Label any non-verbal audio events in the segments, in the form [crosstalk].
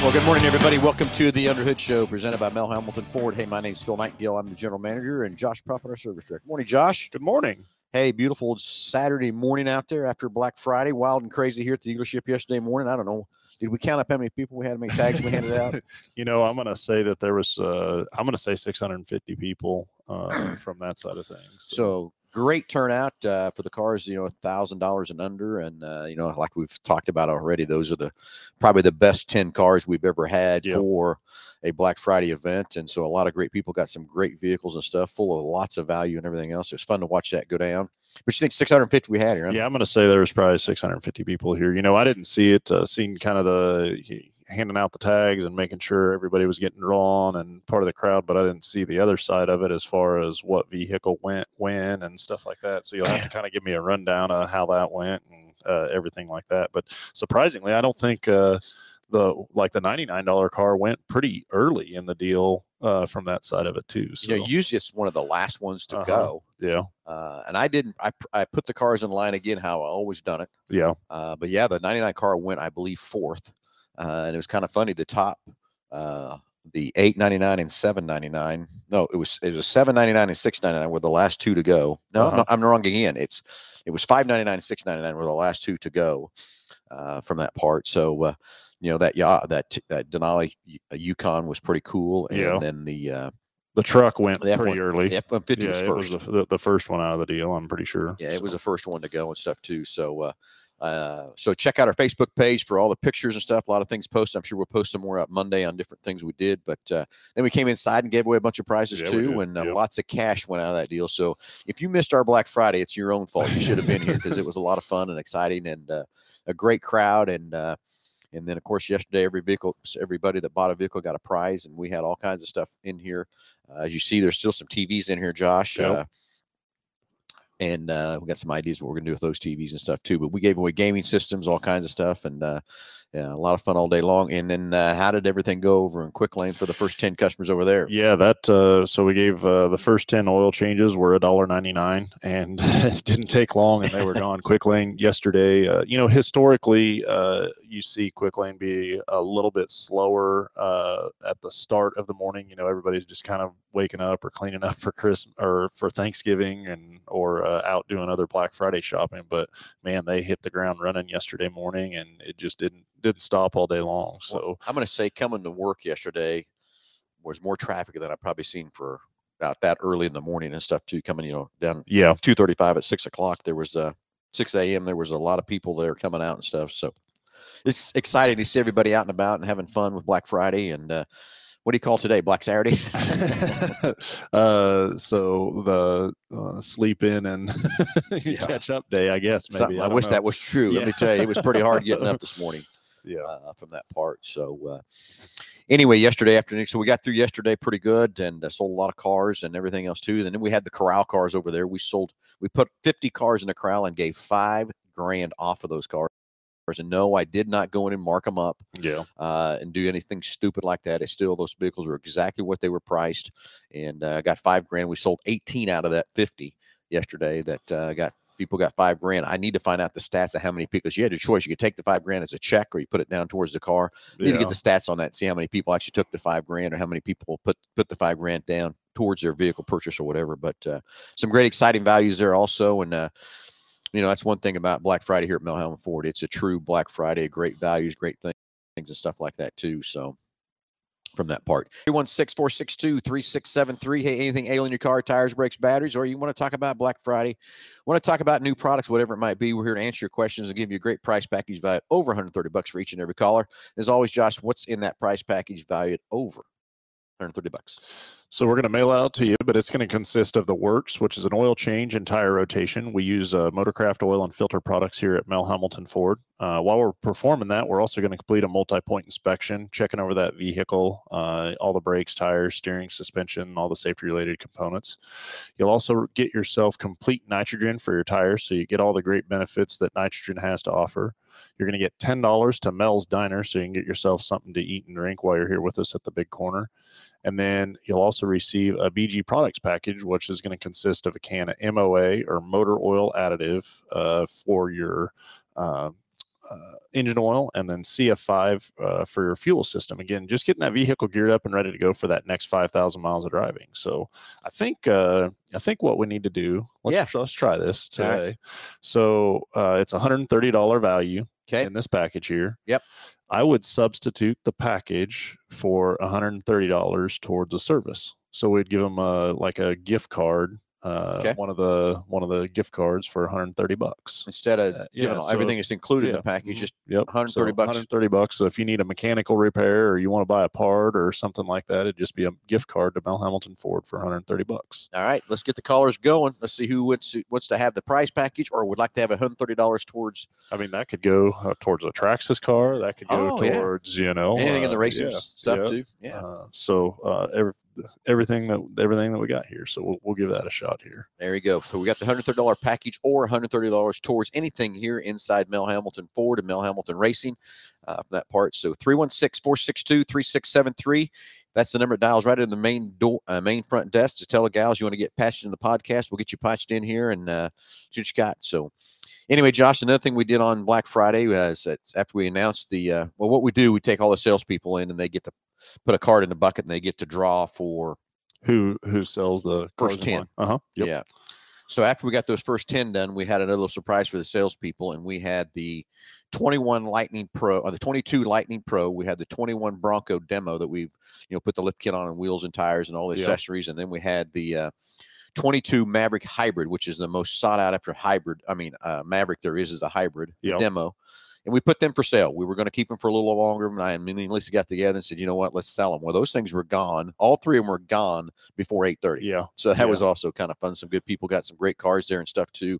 Well, good morning, everybody. Welcome to the Underhood Show presented by Mel Hambelton Ford. Hey, my name's Phil Nightingale. I'm the general manager, and Josh Prophet, our service director. Morning, Josh. Good morning. Hey, beautiful Saturday morning out there after Black Friday. Wild and crazy here at the dealership yesterday morning. I don't know. Did we count up how many people we had, how many tags we handed out? [laughs] You know, I'm going to say that there was, uh, I'm going to say 650 people uh, [clears throat] from that side of things. So great turnout uh, for the cars, you know, a thousand dollars and under, and uh, you know, like we've talked about already, those are the probably the best ten cars we've ever had Yep. for a Black Friday event, and so a lot of great people got some great vehicles and stuff, full of lots of value and everything else. It was fun to watch that go down. But you think 650 we had here? huh? yeah, I'm going to say there was probably 650 people here. You know, I didn't see it, uh, seen kind of the he- handing out the tags and making sure everybody was getting drawn and part of the crowd, but I didn't see the other side of it as far as what vehicle went when and stuff like that. So you'll have to kind of give me a rundown of how that went and uh, everything like that. But surprisingly, I don't think uh, the like the $99 car went pretty early in the deal uh, from that side of it too. So You know, usually it's one of the last ones to Uh-huh. go. yeah, Uh, and I didn't. I I put the cars in line again, how I always done it. yeah. Uh, but yeah, the 99 car went, I believe, fourth. Uh, and it was kind of funny. The top, uh, the 899 and 799. No, it was it was 799 and 699 were the last two to go. No, Uh-huh. no I'm wrong again. It's it was 599 and 699 were the last two to go uh, from that part. So uh, you know that yeah that that Denali uh, Yukon was pretty cool, and Yeah. then the uh, The truck went The pretty F1 early. the F one fifty yeah, was first. was the, the, the first one out of the deal. I'm pretty sure. Yeah, it was the first one to go and stuff too. So, uh, uh, so check out our Facebook page for all the pictures and stuff. A lot of things posted. I'm sure we'll post some more up Monday on different things we did. But uh, then we came inside and gave away a bunch of prizes Yeah, too, and uh, Yep. lots of cash went out of that deal. So if you missed our Black Friday, it's your own fault. You should have been here because it was a lot of fun and exciting and uh, a great crowd. And uh, and then of course yesterday, every vehicle, everybody that bought a vehicle got a prize, and we had all kinds of stuff in here. Uh, as you see, there's still some TVs in here, Josh. Yep. And uh, we got some ideas what we're gonna do with those TVs and stuff too. But we gave away gaming systems, all kinds of stuff, and uh, yeah, a lot of fun all day long. And then uh, how did everything go over in Quick Lane for the first ten customers over there? Yeah, that. Uh, so we gave uh, the first ten oil changes were a dollar ninety nine, and [laughs] it didn't take long, and they were gone. Quick Lane yesterday. Uh, you know, historically, uh, you see Quick Lane be a little bit slower uh, at the start of the morning. You know, everybody's just kind of waking up or cleaning up for Christmas or for Thanksgiving, and or out doing other Black Friday shopping. But man, they hit the ground running yesterday morning, and it just didn't didn't stop all day long. So. Well, I'm gonna say coming to work yesterday was more traffic than I've probably seen for about that early in the morning and stuff too. Coming, you know, down yeah, 2:35 at six o'clock. There was uh 6 a.m. There was a lot of people there coming out and stuff. So it's exciting to see everybody out and about and having fun with Black Friday and uh, what do you call today? Black Saturday. [laughs] uh, so the uh, sleep in and [laughs] Yeah. catch up day, I guess. Maybe Something- I, don't wish know. that was true. Let me tell you, it was pretty hard getting up [laughs] this morning Yeah, uh, from that part. So uh, anyway, yesterday afternoon, so we got through yesterday pretty good and uh, sold a lot of cars and everything else too. And then we had the corral cars over there. We sold, we put 50 cars in the corral and gave five grand off of those cars. And no, I did not go in and mark them up yeah, uh, and do anything stupid like that. It's still those vehicles were exactly what they were priced, and uh, got five grand. We sold 18 out of that 50 yesterday. That uh, got people got five grand. I need to find out the stats of how many people. You had a choice. You could take the five grand as a check, or you put it down towards the car. You need to get the stats on that. and See how many people actually took the five grand, or how many people put put the five grand down towards their vehicle purchase or whatever. But uh, some great exciting values there also, and. Uh, you know that's one thing about Black Friday here at Mel Hambelton Ford. It's a true Black Friday, great values, great things things and stuff like that too. So from that part. 316-462-3673. Hey, anything ailing your car, tires, brakes, batteries, or you want to talk about Black Friday, want to talk about new products, whatever it might be, we're here to answer your questions and give you a great price package valued over 130 bucks for each and every caller. As always, Josh, what's in that price package valued over 130 bucks? So we're going to mail out to you, but it's going to consist of the works, which is an oil change and tire rotation. We use uh, Motorcraft oil and filter products here at Mel Hambelton Ford. Uh, while we're performing that, we're also going to complete a multi-point inspection, checking over that vehicle, uh, all the brakes, tires, steering, suspension, all the safety-related components. You'll also get yourself complete nitrogen for your tires, so you get all the great benefits that nitrogen has to offer. You're going to get ten dollars to Mel's Diner, so you can get yourself something to eat and drink while you're here with us at the big corner. And then you'll also receive a BG products package, which is going to consist of a can of MOA or motor oil additive uh, for your uh, engine oil and then CF5 uh, for your fuel system. Again, just getting that vehicle geared up and ready to go for that next 5,000 miles of driving. So I think uh, I think what we need to do let's Yeah. let's try this All right. today. So uh, it's $130 value Okay. in this package here. Yep. I would substitute the package for $130 towards a service. So we'd give them a like a gift card, uh, Okay. one of the one of the gift cards for 130 bucks. Instead of Uh, yeah, all- so everything that's included in the package, mhm, just Yep, 130 so bucks. 130 bucks. So if you need a mechanical repair or you want to buy a part or something like that, it'd just be a gift card to Mel Hambelton Ford for 130 bucks. all right. Let's get the callers going. Let's see who wants to, wants to have the price package or would like to have $130 towards I mean, that could go uh, towards a Traxxas car. That could go Oh, yeah. towards you know anything in the uh, racing yeah, stuff yeah. too. Yeah. Uh, so uh, every, everything that everything that we got here. So we'll, we'll give that a shot here. There you go. So we got the hundred thirty dollar package or hundred thirty dollars towards anything here inside Mel Hambelton Ford and Mel Hambelton Racing uh, from that part. So 316-462-3673. That's the number that dials right in the main door, uh, main front desk to tell the gals you want to get patched in the podcast. We'll get you patched in here and uh, got. So anyway, Josh, another thing we did on Black Friday was after we announced the uh, well, what we do, we take all the salespeople in and they get to put a card in the bucket and they get to draw for Who who sells the First 10. Uh huh. Yep. Yeah. So after we got those first 10 done, we had another little surprise for the salespeople, and we had the 21 Lightning Pro or the 22 Lightning Pro. We had the 21 Bronco demo that we've, you know, put the lift kit on and wheels and tires and all the Yeah. accessories. And then we had the uh, 22 Maverick Hybrid, which is the most sought out after hybrid. I mean, uh, Maverick there is is a hybrid Yep. demo. And we put them for sale. We were going to keep them for a little longer. And I and me and Lisa got together and said, you know what, let's sell them. Well, those things were gone. All three of them were gone before 8:30. Yeah. So that Yeah. was also kind of fun. Some good people got some great cars there and stuff too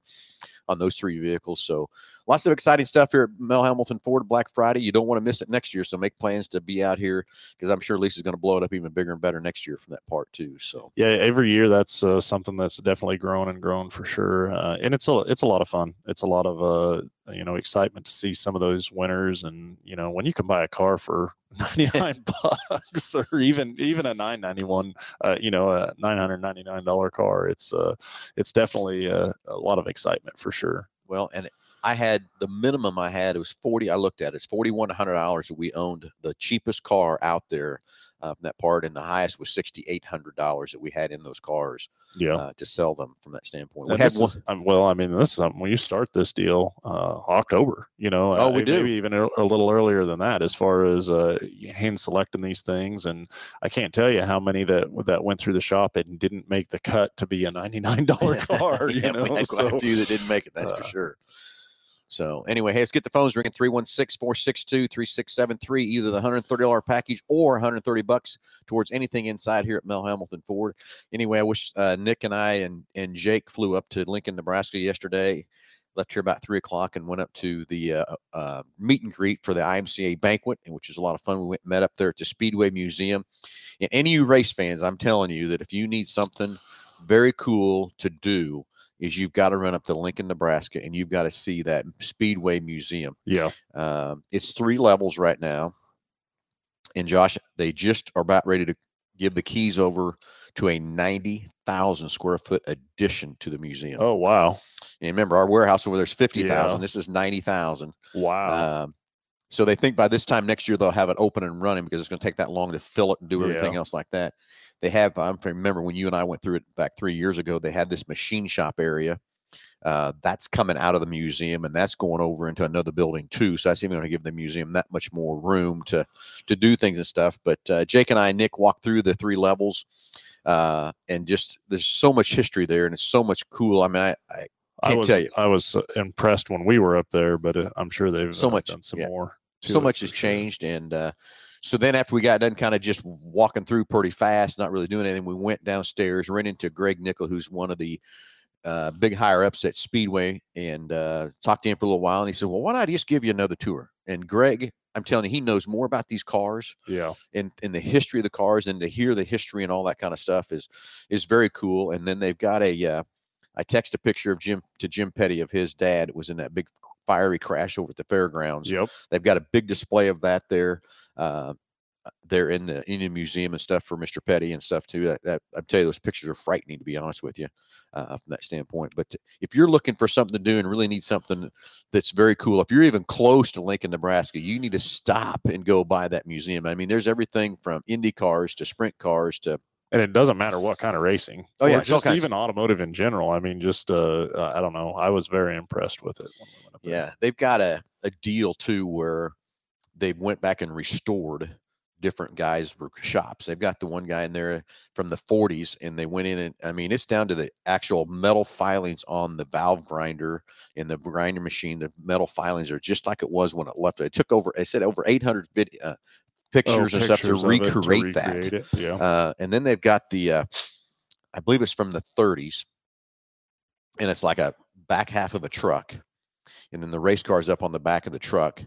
on those three vehicles. So lots of exciting stuff here at Mel Hambelton Ford Black Friday. You don't want to miss it next year. So make plans to be out here because I'm sure Lisa's going to blow it up even bigger and better next year from that part too. So Yeah, every year that's uh, something that's definitely grown and grown for sure, uh, and it's a it's a lot of fun. It's a lot of uh, you know excitement to see some of those winners, and you know when you can buy a car for ninety nine [laughs] bucks or even even a nine ninety one, uh, you know a nine hundred ninety nine dollar car. It's uh it's definitely uh, a lot of excitement for sure. well, and I had the minimum I had it was 40. I looked at it, it's $4,100 that we owned the cheapest car out there uh, from that part, and the highest was $6,800 that we had in those cars Yeah. uh, to sell them from that standpoint. We And had one. is- um, well, I mean, this is something when you start this deal, uh, October, you know, Oh, uh, we do. maybe even a, a little earlier than that, as far as uh, hand selecting these things. And I can't tell you how many that that went through the shop and didn't make the cut to be a ninety nine dollar [laughs] car. yeah, you know, we had quite so a few that didn't make it. That's for uh, sure. So anyway, hey, let's get the phones ringing 316-462-3673, either the $130 package or 130 bucks towards anything inside here at Mel Hambelton Ford. Anyway, I wish uh, Nick and I and, and Jake flew up to Lincoln, Nebraska yesterday. Left here about three o'clock and went up to the uh, uh, meet and greet for the IMCA banquet, which is a lot of fun. We went met up there at the Speedway Museum. And any you race fans, I'm telling you that if you need something very cool to do, is you've got to run up to Lincoln, Nebraska, and you've got to see that Speedway Museum. yeah, Um, it's three levels right now. And Josh, they just are about ready to give the keys over to a 90,000 square foot addition to the museum. oh wow, And remember, our warehouse over there's 50,000. This is 90,000. wow, Um, so they think by this time next year they'll have it open and running because it's going to take that long to fill it and do everything Yeah. else like that. They have. I remember when you and I went through it back three years ago. They had this machine shop area. Uh, that's coming out of the museum and that's going over into another building too. So that's even going to give the museum that much more room to to do things and stuff. But uh, Jake and I, Nick, walked through the three levels, uh, and just there's so much history there, and it's so much cool. I mean, I, I I can't was tell you. I was uh, impressed when we were up there, but uh, I'm sure they've So uh, much, done some yeah. more. so much has sure. changed and uh so then after we got done kind of just walking through pretty fast not really doing anything we went downstairs ran into greg nickel who's one of the uh, big higher ups at speedway and uh, talked to him for a little while and he said well why not just give you another tour and greg i'm telling you he knows more about these cars Yeah, and, and the history of the cars and to hear the history and all that kind of stuff is is very cool and then they've got a uh, i text a picture of jim to jim petty of his dad was in that big fiery crash over at the fairgrounds yep. They've got a big display of that there. Uh, there in the Indian Museum and stuff for Mr. Petty and stuff too. That, that I tell you, those pictures are frightening to be honest with you, uh, from that standpoint. But if you're looking for something to do and really need something that's very cool, if you're even close to Lincoln, Nebraska, you need to stop and go by that museum. I mean, there's everything from Indy cars to sprint cars to and it doesn't matter what kind of racing. Oh yeah, just even automotive in general. I mean, just uh, uh, I don't know. I was very impressed with it. We yeah, they've got a a deal too where they went back and restored different guys shops. They've got the one guy in there from the 40s, and they went in and I mean, it's down to the actual metal filings on the valve grinder in the grinder machine. The metal filings are just like it was when it left. It took over. I said over 800 vid, uh, pictures oh, and stuff to recreate, to recreate, that. It, yeah. Uh, and then they've got the, uh, I believe it's from the 30s, and it's like a back half of a truck, and then the race car's up on the back of the truck,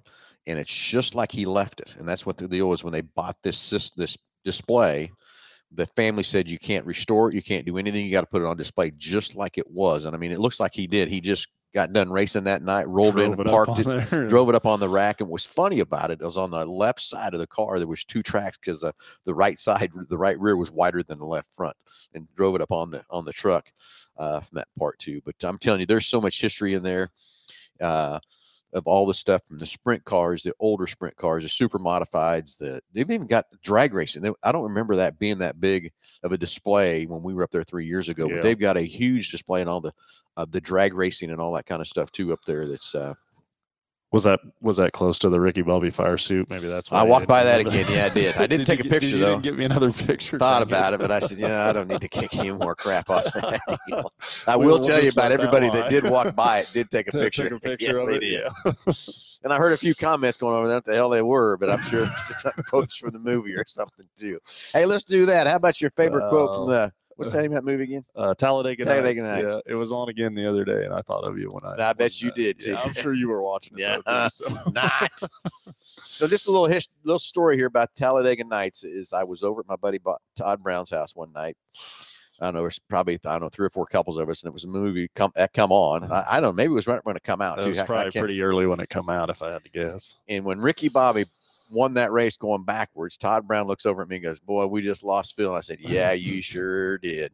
and it's just like he left it. And that's what the deal was when they bought this this display. The family said you can't restore it, you can't do anything. You got to put it on display just like it was. And I mean, it looks like he did. He just got done racing that night, rolled drove in, parked it, [laughs] drove it up on the rack. And what's funny about it, it was on the left side of the car. There was two tracks because the, the right side, the right rear was wider than the left front, and drove it up on the on the truck uh, from that part too. But I'm telling you, there's so much history in there. Uh, of all the stuff from the sprint cars, the older sprint cars, the super modifieds, the they've even got drag racing. They, I don't remember that being that big of a display when we were up there three years ago, yeah. but they've got a huge display and all the uh, the drag racing and all that kind of stuff too up there. That's uh, was that was that close to the Ricky Bobby fire suit? Maybe that's why I walked by that again. Yeah, I did. I [laughs] didn't did take a picture though. Give me another picture. Thought about it, but I said, yeah, I don't need to kick any more crap off [laughs] that deal. I will tell you about everybody that, that, did walk by it did take a [laughs] picture. Take a picture yes, they it, did. Yeah. and I heard a few comments going over there. What the hell they were, but I'm sure quotes from the movie or something too. Hey, let's do that. How about your favorite uh, quote from the What's the name of that movie again? Uh, Talladega, Talladega Nights. Nights. Yeah, it was on again the other day, and I thought of you when I. I bet you did too. Yeah, I'm sure you were watching it. [laughs] yeah, so. [laughs] not. so just a little his, little story here about Talladega Nights is I was over at my buddy Todd Brown's house one night. I don't know, there's probably I don't know three or four couples of us, and it was a movie come that come on. I, I, don't know, maybe it was right when it come out. It was probably pretty early when it come out, if I had to guess. And when Ricky Bobby won that race going backwards, Todd Brown looks over at me and goes, "Boy, we just lost Phil." And I said, "Yeah, you [laughs] sure did."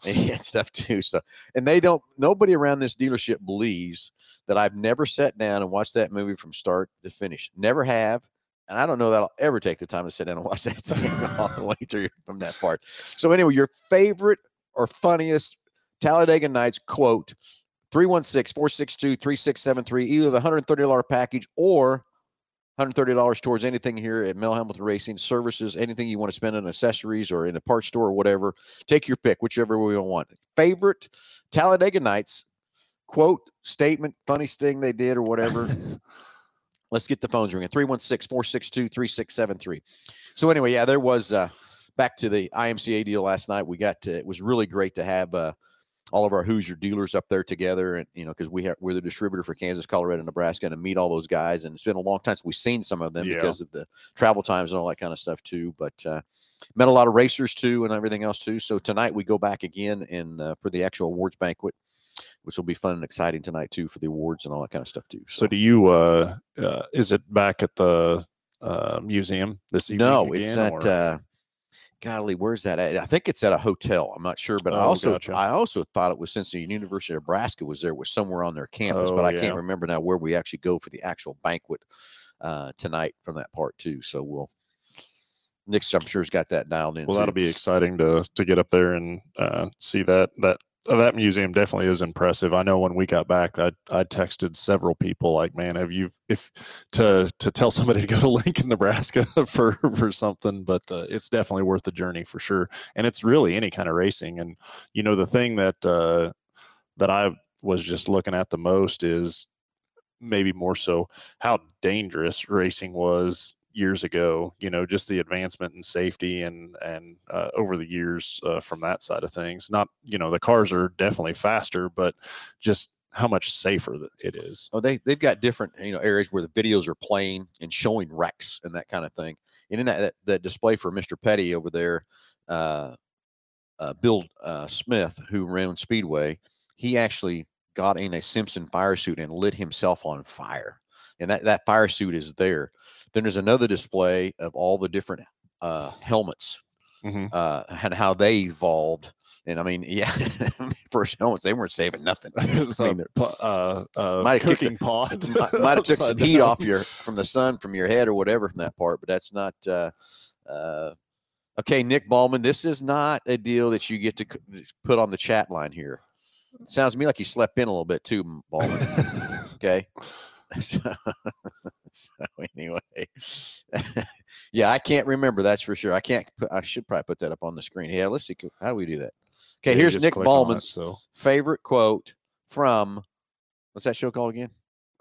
[laughs] and stuff too. So, and they don't. Nobody around this dealership believes that I've never sat down and watched that movie from start to finish. Never have, and I don't know that I'll ever take the time to sit down and watch that [laughs] all the way through from that part. So, anyway, your favorite or funniest Talladega Nights quote 316 462 3673, either the $130 package or $130 towards anything here at Mel Hambelton Racing services, anything you want to spend on accessories or in a parts store or whatever. Take your pick, whichever way you want. Favorite Talladega Nights quote, statement, funniest thing they did or whatever. [laughs] Let's get the phones ringing 316 462 3673. So, anyway, yeah, there was uh, back to the IMCA deal last night. We got to, it was really great to have. Uh, all of our Hoosier dealers up there together, and you know, because we have we're the distributor for Kansas, Colorado, Nebraska, and to meet all those guys, and it's been a long time since we've seen some of them yeah. because of the travel times and all that kind of stuff too. But uh, met a lot of racers too, and everything else too. So tonight we go back again and uh, for the actual awards banquet, which will be fun and exciting tonight too for the awards and all that kind of stuff too. So, so do you? Uh, uh, is it back at the uh, museum this evening? No, again, it's at. Uh, golly, where's that at? I think it's at a hotel. I'm not sure, but oh, I also gotcha. I also thought it was since the University of Nebraska was there was somewhere on their campus, oh, but I yeah. can't remember now where we actually go for the actual banquet uh, tonight from that part too. So we'll Nick's I'm sure has got that dialed in. Well, too. that'll be exciting to to get up there and uh, see that that that museum definitely is impressive. I know when we got back, I I texted several people like, "Man, have you if to to tell somebody to go to [laughs] Lincoln, Nebraska for for something?" But uh, it's definitely worth the journey for sure. And it's really any kind of racing. And you know, the thing that uh, that I was just looking at the most is maybe more so how dangerous racing was years ago you know just the advancement in safety and and uh, over the years uh, from that side of things. Not you know the cars are definitely faster but just how much safer it is. Oh they they've got different you know areas where the videos are playing and showing wrecks and that kind of thing. And in that that, that display for mr petty over there uh, uh bill uh, smith who ran speedway he actually got in a simpson fire suit and lit himself on fire. And that that fire suit is there then there's another display of all the different uh, helmets Mhm. uh, and how they evolved. And I mean, yeah, [laughs] first helmets they weren't saving nothing. [laughs] It's I mean, uh, uh, Might have cooking pot. might, [laughs] might have took some upside heat off your from the sun from your head or whatever from that part, but that's not. Uh, uh, okay, Nick Ballman, this is not a deal that you get to put on the chat line here. sounds to me like you slept in a little bit too, Ballman. okay. [laughs] so, anyway, [laughs] yeah, I can't remember. That's for sure. I can't. Put, I should probably put that up on the screen. Yeah, let's see how we do that. Okay, Yeah, here's Nick on it, Ballman's So, favorite quote from what's that show called again?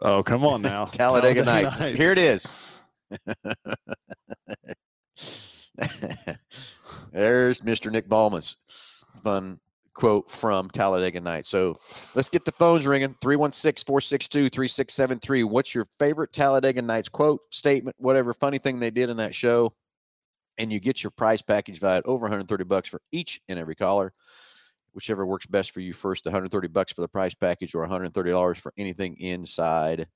oh come on [laughs] now, Talladega, Nights. Here it is. There's Mr. Nick Ballman's fun quote from Talladega Nights. So let's get the phones ringing 316 462 3673. What's your favorite Talladega Nights quote, statement, whatever funny thing they did in that show? And you get your prize package valued over 130 bucks for each and every caller. Whichever works best for you first, 130 bucks for the prize package or $130 for anything inside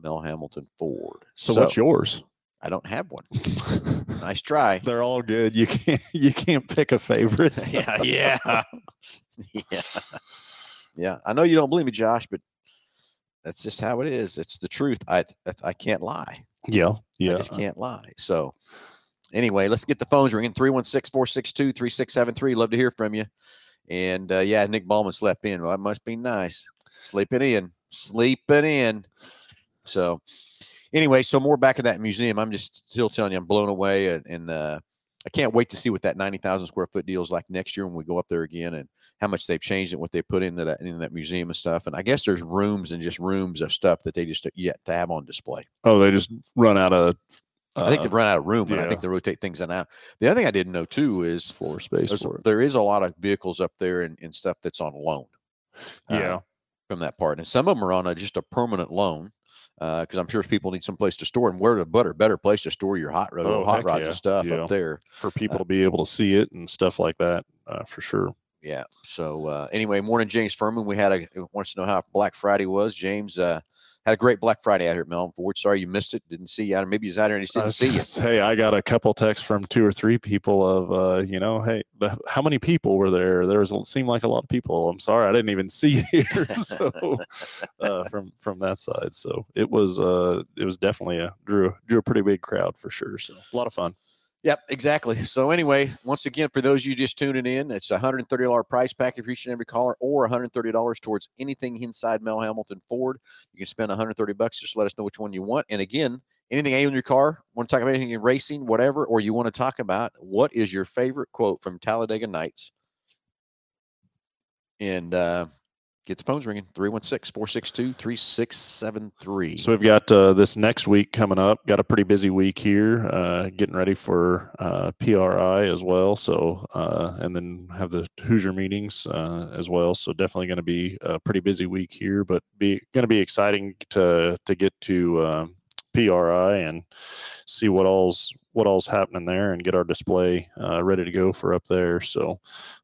Mel Hambelton Ford. So, what's yours? I don't have one. [laughs] Nice try. They're all good. You can't [laughs] you can't pick a favorite. [laughs] yeah, yeah, yeah, yeah. I know you don't believe me, Josh, but that's just how it is. It's the truth. I I, I can't lie. yeah, yeah. I just can't lie. So anyway, let's get the phones ringing 316-462-3673. Love to hear from you. And uh, yeah, Nick Ballman slept in. Well, that must be nice. Sleeping in. Sleeping in. So anyway, so more back in that museum. I'm just still telling you, I'm blown away and, and uh I can't wait to see what that 90,000 square foot deal is like next year when we go up there again and how much they've changed and what they put into that into that museum and stuff. And I guess there's rooms and just rooms of stuff that they just yet to have on display. Oh, they just run out of. Uh, I think they've run out of room, and I think they rotate things in and out. The other thing I didn't know too is floor space there is a lot of vehicles up there and, and stuff that's on loan. uh, Yeah, from that part, and some of them are on a, just a permanent loan because I'm sure people need some place to store. And where to better better place to store your hot rod, Oh, hot rods yeah, and stuff yeah. up there. for people to be able to see it and stuff like that, uh, for sure. Yeah. So uh, anyway, morning, James Furman. We had a wants to know how Black Friday was. James uh, had a great Black Friday out here at Mel Hambelton Ford. Sorry you missed it. Didn't see you out. Maybe you was out here and he just didn't see you. [laughs] say, I got a couple texts from two or three people of, uh, you know, hey, the, how many people were there? There was seemed like a lot of people. I'm sorry, I didn't even see you [laughs] here. [laughs] so uh, from from that side, so it was uh, it was definitely a drew drew a pretty big crowd for sure. So a lot of fun. Yep, exactly. So anyway, once again, for those of you just tuning in, it's a hundred thirty dollar price package for each and every caller, or one hundred thirty dollars towards anything inside Mel Hambelton Ford. You can spend one hundred thirty bucks. Just let us know which one you want. And again, anything in your car, want to talk about anything in racing, whatever, or you want to talk about what is your favorite quote from Talladega Nights, and uh, get the phones ringing 316-462-3673. So we've got uh, this next week coming up. Got a pretty busy week here, uh, getting ready for uh, PRI as well. So uh, and then have the Hoosier meetings uh, as well. So definitely going to be a pretty busy week here, but be going to be exciting to to get to um, PRI and see what all's what all's happening there and get our display uh, ready to go for up there. So.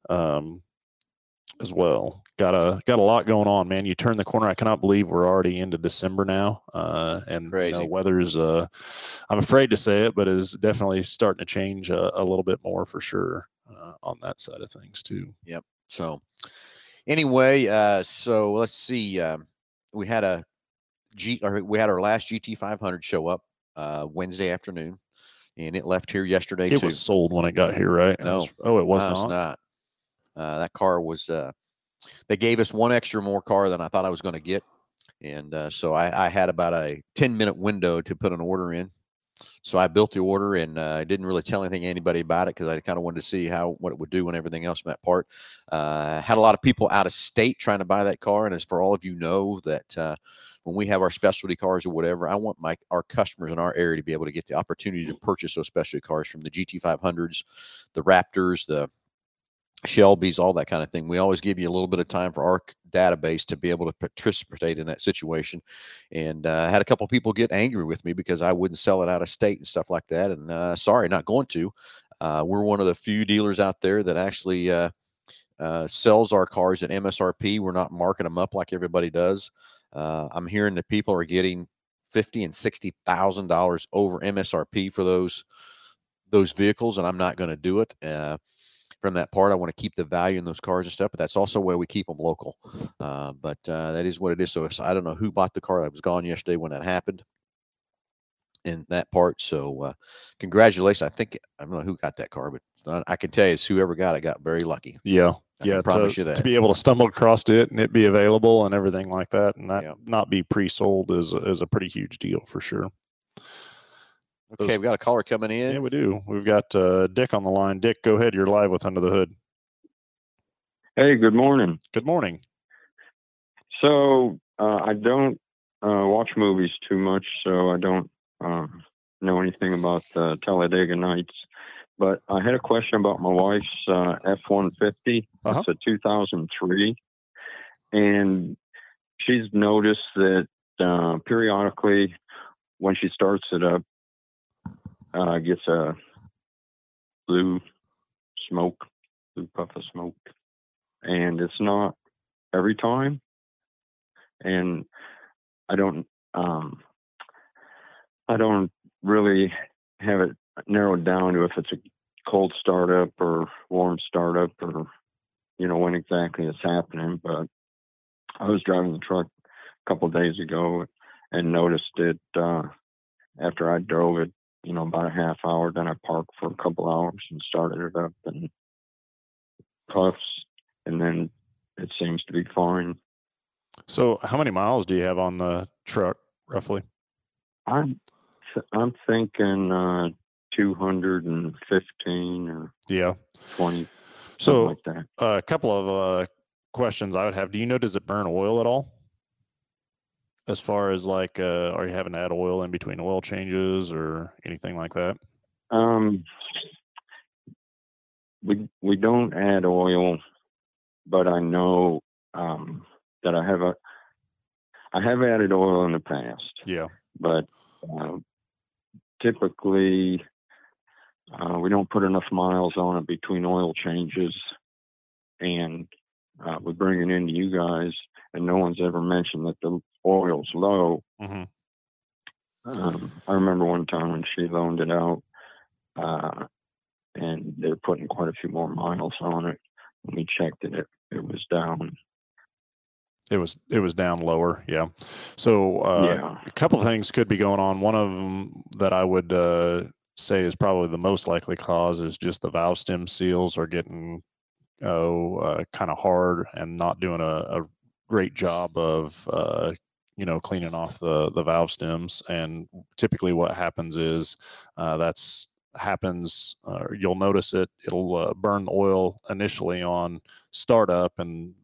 Um, as well. Got a got a lot going on, man. You turn the corner. I cannot believe we're already into December now, uh, and you know, Crazy. weather's. Uh, I'm afraid to say it, but is definitely starting to change a, a little bit more for sure uh, on that side of things too. Yep. So, anyway, uh, so let's see. Um, we had a G, or we had our last GT 500 show up uh, Wednesday afternoon, and it left here yesterday It too. was sold when it got here, right? No. was- oh, it was No, not. not. Uh, that car was. Uh, they gave us one extra more car than I thought I was going to get, and uh, so I, I had about a 10 minute window to put an order in. So I built the order and uh, I didn't really tell anything anybody about it because I kind of wanted to see how what it would do and everything else from that part. Uh, had a lot of people out of state trying to buy that car, and as for all of you know that uh, when we have our specialty cars or whatever, I want my our customers in our area to be able to get the opportunity to purchase those specialty cars from the GT500s, the Raptors, the Shelby's, all that kind of thing. We always give you a little bit of time for our database to be able to participate in that situation. And uh, I had a couple people get angry with me because I wouldn't sell it out of state and stuff like that. And uh, sorry, not going to. Uh, we're one of the few dealers out there that actually uh, uh, sells our cars at MSRP. We're not marking them up like everybody does. Uh, I'm hearing that people are getting fifty and sixty thousand dollars over MSRP for those those vehicles, and I'm not going to do it. From that part, I want to keep the value in those cars and stuff, but that's also where we keep them local. Uh, but uh, that is what it is. So I don't know who bought the car. I was gone yesterday when that happened in that part. So uh, congratulations. I think I don't know who got that car, but I can tell you it's whoever got it got very lucky. Yeah. I yeah, promise to, you that. to be able to stumble across it and it be available and everything like that, and that Yeah. not be pre-sold is is a pretty huge deal for sure. Okay, we got a caller coming in. Yeah, we do. We've got uh, Dick on the line. Dick, go ahead. You're live with Under the Hood. Hey, good morning. Good morning. So uh, I don't uh, watch movies too much, so I don't um, know anything about uh, Talladega Nights. But I had a question about my wife's uh, F one fifty. Uh-huh. It's a two thousand three, and she's noticed that uh, periodically, when she starts it up, uh, gets a blue smoke, blue puff of smoke, and it's not every time. And I don't, um, I don't really have it narrowed down to if it's a cold startup or warm startup or, you know, when exactly it's happening. But I was driving the truck a couple days ago and noticed it uh, after I drove it, you know, about a half hour. Then I parked for a couple hours and started it up and puffs, and then it seems to be fine. So, how many miles do you have on the truck, roughly? I'm th- I'm thinking uh, 215 or Yeah. 20, So, like that. uh, a couple of uh, questions I would have. Do you know does it burn oil at all? As far as like, uh, are you having to add oil in between oil changes or anything like that? Um, we we don't add oil, but I know um, that I have a I have added oil in the past. Yeah. but uh, typically uh, we don't put enough miles on it between oil changes, and uh, we bring it into you guys, and no one's ever mentioned that the oil's low. hmm Um, I remember one time when she loaned it out, uh, and they were putting quite a few more miles on it. When we checked it, it, it was down. It was it was down lower. Yeah. So uh, yeah. a couple of things could be going on. One of them that I would uh, say is probably the most likely cause is just the valve stem seals are getting oh uh, kind of hard and not doing a, a great job of uh, you know cleaning off the the valve stems. And typically, what happens is uh, that's happens. Uh, you'll notice it. It'll uh, burn oil initially on startup and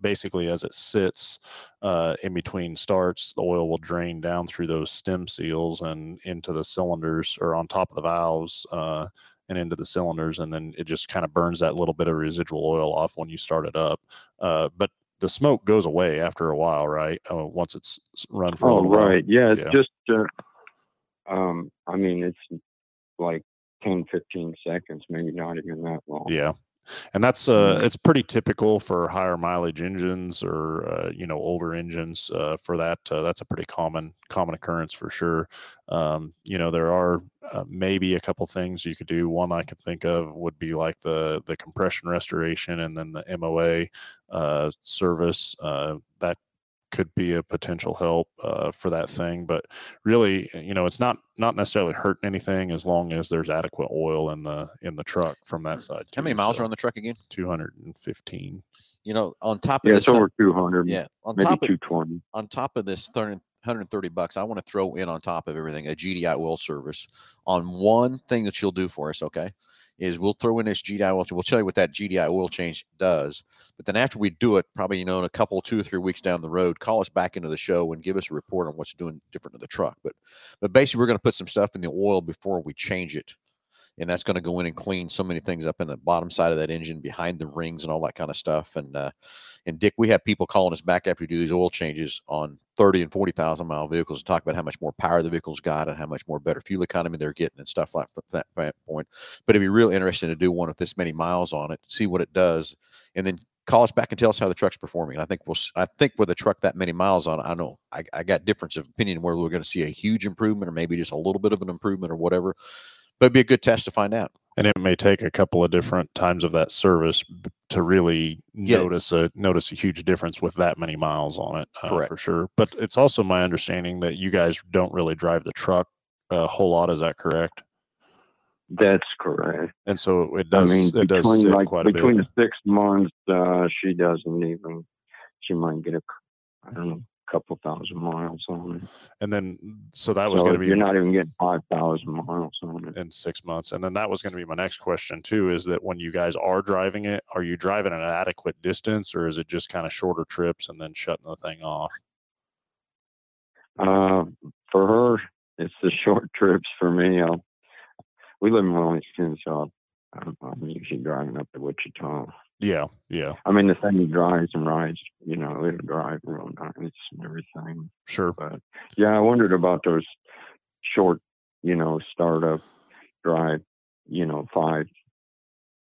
basically as it sits uh, in between starts, the oil will drain down through those stem seals and into the cylinders or on top of the valves uh, and into the cylinders. And then it just kind of burns that little bit of residual oil off when you start it up. Uh, but the smoke goes away after a while, right? Uh, once it's run for a Oh, right. Yeah, it's Yeah. just, uh, um, I mean, it's like 10, 15 seconds, maybe not even that long. Yeah. And that's uh Mhm. it's pretty typical for higher mileage engines or uh, you know older engines uh, for that uh, that's a pretty common common occurrence for sure. Um, you know there are uh, maybe a couple things you could do. One I could think of would be like the the compression restoration and then the MOA uh, service uh, could be a potential help uh, for that thing. But really, you know, it's not not necessarily hurting anything as long as there's adequate oil in the in the truck from that side. How many miles So, are on the truck again? 215. You know, on top of Yeah, this, it's over 200, yeah, on maybe top of 220. on top of this 30, 130 bucks, I want to throw in on top of everything a GDI oil service on one thing that you'll do for us. Okay, is we'll throw in this GDI oil. We'll tell you what that GDI oil change does. But then after we do it, probably you know in a couple, two or three weeks down the road, call us back into the show and give us a report on what's doing different to the truck. But but basically, we're going to put some stuff in the oil before we change it. And that's going to go in and clean so many things up in the bottom side of that engine, behind the rings, and all that kind of stuff. And uh, and Dick, we have people calling us back after we do these oil changes on 30 and 40,000 mile vehicles to talk about how much more power the vehicles got and how much more better fuel economy they're getting and stuff like that point. But it'd be real interesting to do one with this many miles on it, see what it does, and then call us back and tell us how the truck's performing. And I think we'll, I think with a truck that many miles on I know I, I got difference of opinion where we're going to see a huge improvement or maybe just a little bit of an improvement or whatever. But it'd be a good test to find out. and it may take a couple of different times of that service to really Get it. notice a notice a huge difference with that many miles on it uh, Correct. for sure but it's also my understanding that you guys don't really drive the truck a whole lot is that correct That's correct. and so it does. I does mean, it does between sit like quite a between bit the six months, uh, she doesn't even. She might get a, I don't know, couple thousand miles on it. and then so that was So going to be you're not even getting five thousand miles on it. in six months and then that was going to be my next question too is that when you guys are driving it are you driving an adequate distance or is it just kind of shorter trips and then shutting the thing off Uh, for her, it's the [laughs] short trips. For me, I'll, we live in Wellington, so I'm, I'm usually driving up to Wichita. Yeah yeah I mean, the thing drives and rides, you know, it'll drive real nice and everything. sure But yeah, I wondered about those short, you know, startup drive, you know, five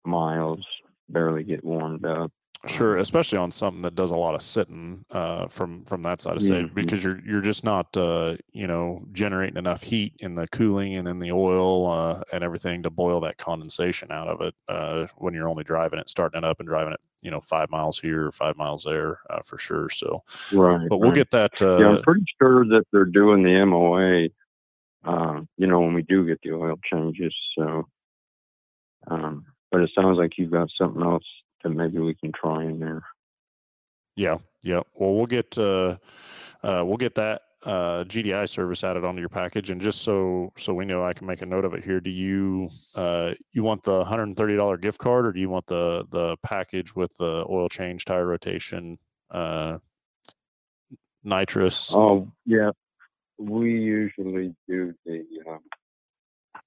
miles, barely get warmed up. Sure, especially on something that does a lot of sitting uh, from from that side of say Mhm. because you're you're just not uh, you know generating enough heat in the cooling and in the oil uh, and everything to boil that condensation out of it uh, when you're only driving it, starting it up and driving it you know five miles here, five miles there uh, for sure. So, Right. but we'll right. get that. yeah, Uh, I'm pretty sure that they're doing the MOA, uh, you know, when we do get the oil changes. So, um, but it sounds like you've got something else that maybe we can try in there. Yeah, yeah. Well, we'll get uh, uh, we'll get that uh, GDI service added onto your package, and just so so we know, I can make a note of it here. Do you uh, you want the hundred and thirty dollar gift card, or do you want the the package with the oil change, tire rotation, uh, nitrous? Oh, yeah. We usually do the um,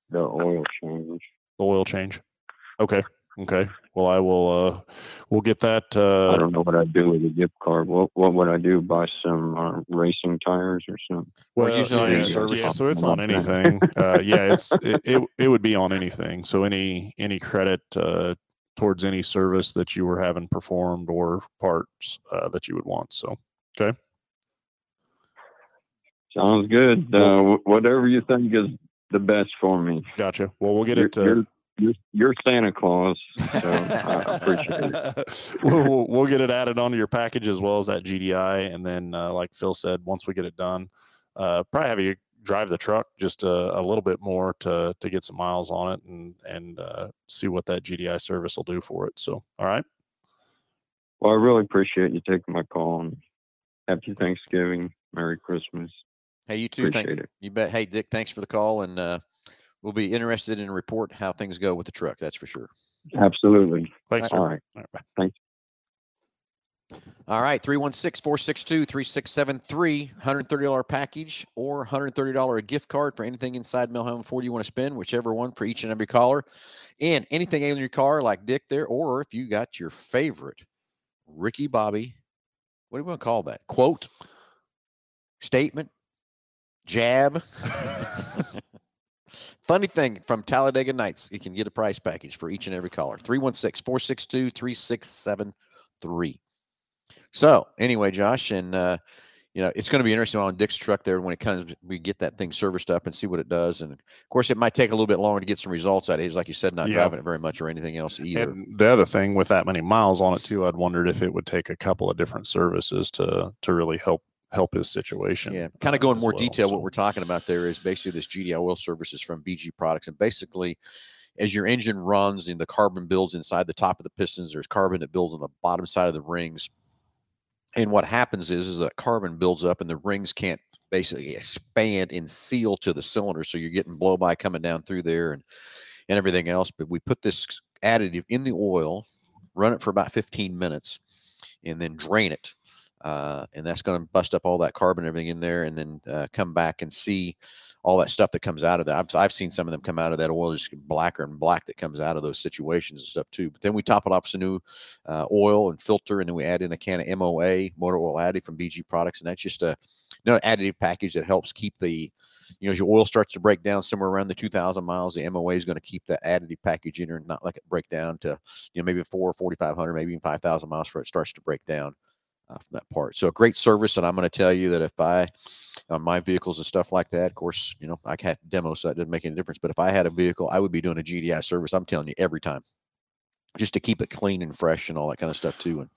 the oil change. The oil change. Okay. Okay. Well, I will. Uh, we'll get that. Uh, I don't know what I'd do with a gift card. What what would I do? Buy some uh, racing tires or something? Well, usually on yeah, service. Yeah, so it's on Something like that. anything. uh, yeah, [laughs] it's it, it. It would be on anything. So any any credit uh, towards any service that you were having performed or parts uh, that you would want. So okay. Sounds good. Uh, whatever you think is the best for me. gotcha. Well, we'll get You're, it. Uh, you're, you're, you're Santa Claus, so I appreciate it. [laughs] we'll, we'll, we'll get it added onto your package as well as that GDI, and then uh, like Phil said, once we get it done, uh, probably have you drive the truck just a, a little bit more to to get some miles on it and and uh, see what that GDI service will do for it. So, all right. Well, I really appreciate you taking my call and happy Thanksgiving, Merry Christmas. Hey, you too. Thank Appreciate it. you. Bet. Hey, Dick, thanks for the call, and uh, we'll be interested in a report how things go with the truck. That's for sure. Absolutely. Thanks. All right. All right, bye. All right, 316 462 3673, $130 package or $130 a gift card for anything inside Mel Hambelton Ford you want to spend, whichever one for each and every caller. And anything in your car, like Dick there, or if you got your favorite Ricky Bobby, what do you want to call that? Quote, statement, jab. [laughs] Funny thing from Talladega Nights, you can get a price package for each and every caller 316 462 3673. So anyway, Josh, and uh, you know it's going to be interesting on Dick's truck there when it comes. We get that thing serviced up and see what it does, and of course it might take a little bit longer to get some results out of it. Like you said, not Yeah. driving it very much or anything else either. And the other thing with that many miles on it too, I'd wondered if it would take a couple of different services to to really help help his situation. Yeah, kind of uh, go in more well, detail. so. What we're talking about there is basically this GDI oil services from BG Products, and basically, as your engine runs and the carbon builds inside the top of the pistons, there's carbon that builds on the bottom side of the rings. And what happens is, is that carbon builds up, and the rings can't basically expand and seal to the cylinder, so you're getting blow by coming down through there and and everything else. But we put this additive in the oil, run it for about 15 minutes, and then drain it uh, and that's going to bust up all that carbon everything in there, and then uh, come back and see all that stuff that comes out of that. I've, I've seen some of them come out of that oil just blacker and black that comes out of those situations and stuff too. But then we top it off with some new uh, oil and filter, and then we add in a can of MOA motor oil additive from BG Products, and that's just a you know, additive package that helps keep the you know as your oil starts to break down somewhere around the 2,000 miles, the MOA is going to keep that additive package in there and not let it break down to you know maybe four, 4,500, maybe even 5,000 miles before it starts to break down. Uh, from that part. So a great service, and I'm going to tell you that if I on my vehicles and stuff like that, of course, you know I had demos, so that doesn't make any difference. But if I had a vehicle, I would be doing a GDI service. I'm telling you every time, just to keep it clean and fresh and all that kind of stuff too. And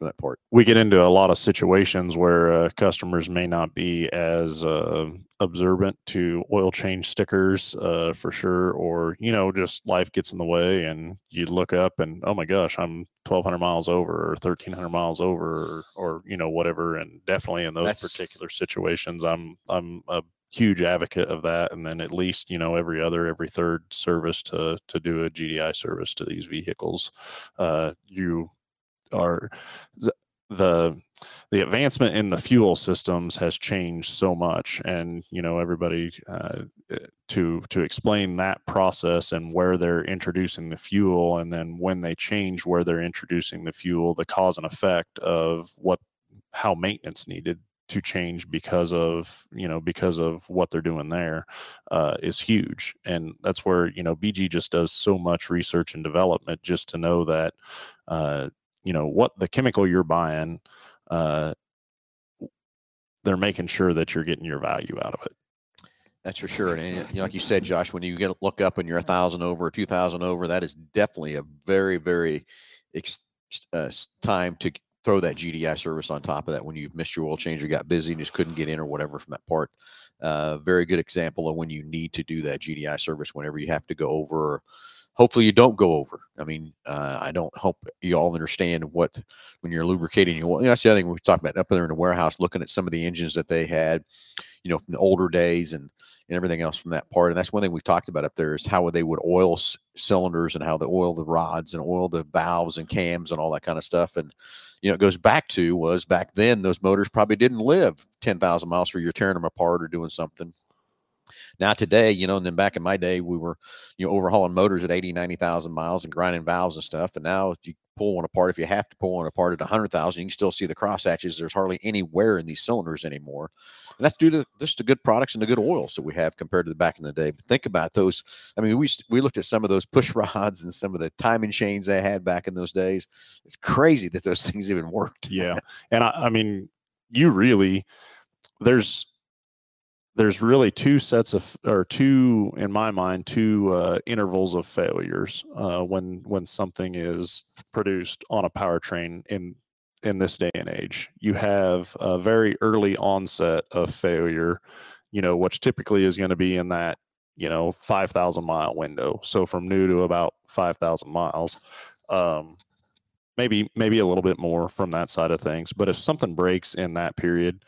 that part. We get into a lot of situations where uh, customers may not be as uh, observant to oil change stickers uh, for sure, or you know, just life gets in the way, and you look up and oh my gosh, I'm 1,200 miles over or 1,300 miles over, or, or you know whatever. And definitely in those That's- particular situations, I'm I'm a huge advocate of that and then at least you know every other every third service to to do a gdi service to these vehicles uh you are the the advancement in the fuel systems has changed so much and you know everybody uh, eh, to to explain that process and where they're introducing the fuel and then when they change where they're introducing the fuel the cause and effect of what how maintenance needed to change because of you know because of what they're doing there uh, is huge. And that's where you know bg just does so much research and development just to know that uh, you know what the chemical you're buying uh, they're making sure that you're getting your value out of it That's for sure. And, and, you know, like you said, Josh, when you get look up and you're a thousand over or two thousand over, that is definitely a very, very ex- uh, time to throw that GDI service on top of that when you missed your oil change or got busy and just couldn't get in or whatever from that part. Uh, very good example of when you need to do that GDI service whenever you have to go over. Hopefully you don't go over. I mean, uh, I don't hope you all understand what when you're lubricating your. You that's the other thing we talked about up there in the warehouse, looking at some of the engines that they had, you know, from the older days and and everything else from that part. And that's one thing we talked about up there is how they would oil cylinders and how they oil the rods and oil the valves and cams and all that kind of stuff. And you know, it goes back to was back then those motors probably didn't live ten thousand miles where you're tearing them apart or doing something. Now today, you know, and then back in my day, we were, you know, overhauling motors at 80, 90,000 miles and grinding valves and stuff. And now if you pull one apart, if you have to pull one apart at 100,000, you can still see the cross hatches. There's hardly any wear in these cylinders anymore. And that's due to just the good products and the good oils that we have compared to the back in the day. But think about those. I mean, we we looked at some of those push [laughs] rods and some of the timing chains they had back in those days. It's crazy that those [laughs] things even worked. yeah and I, I mean you really there's there's really two sets of or two in my mind two uh, intervals of failures uh, when when something is produced on a powertrain in in this day and age. You have a very early onset of failure you know which typically is going to be in that you know 5000 mile window. So from new to about 5000 miles um, maybe maybe a little bit more from that side of things. But if something breaks in that period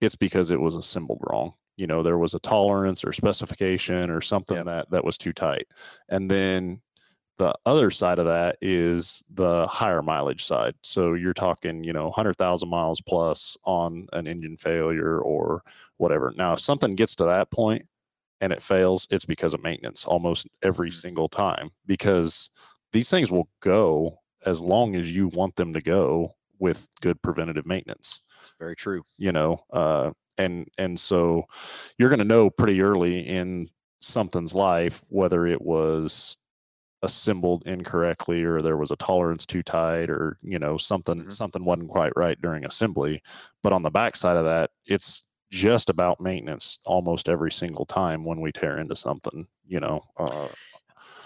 it's because it was assembled wrong you know there was a tolerance or specification or something Yep. that that was too tight and then the other side of that is the higher mileage side so you're talking you know 100000 miles plus on an engine failure or whatever now if something gets to that point and it fails it's because of maintenance almost every Mhm. single time because these things will go as long as you want them to go with good preventative maintenance It's very true. you know uh and and so you're going to know pretty early in something's life whether it was assembled incorrectly or there was a tolerance too tight or you know something Mhm. something wasn't quite right during assembly but on the backside of that it's just about maintenance almost every single time when we tear into something you know uh,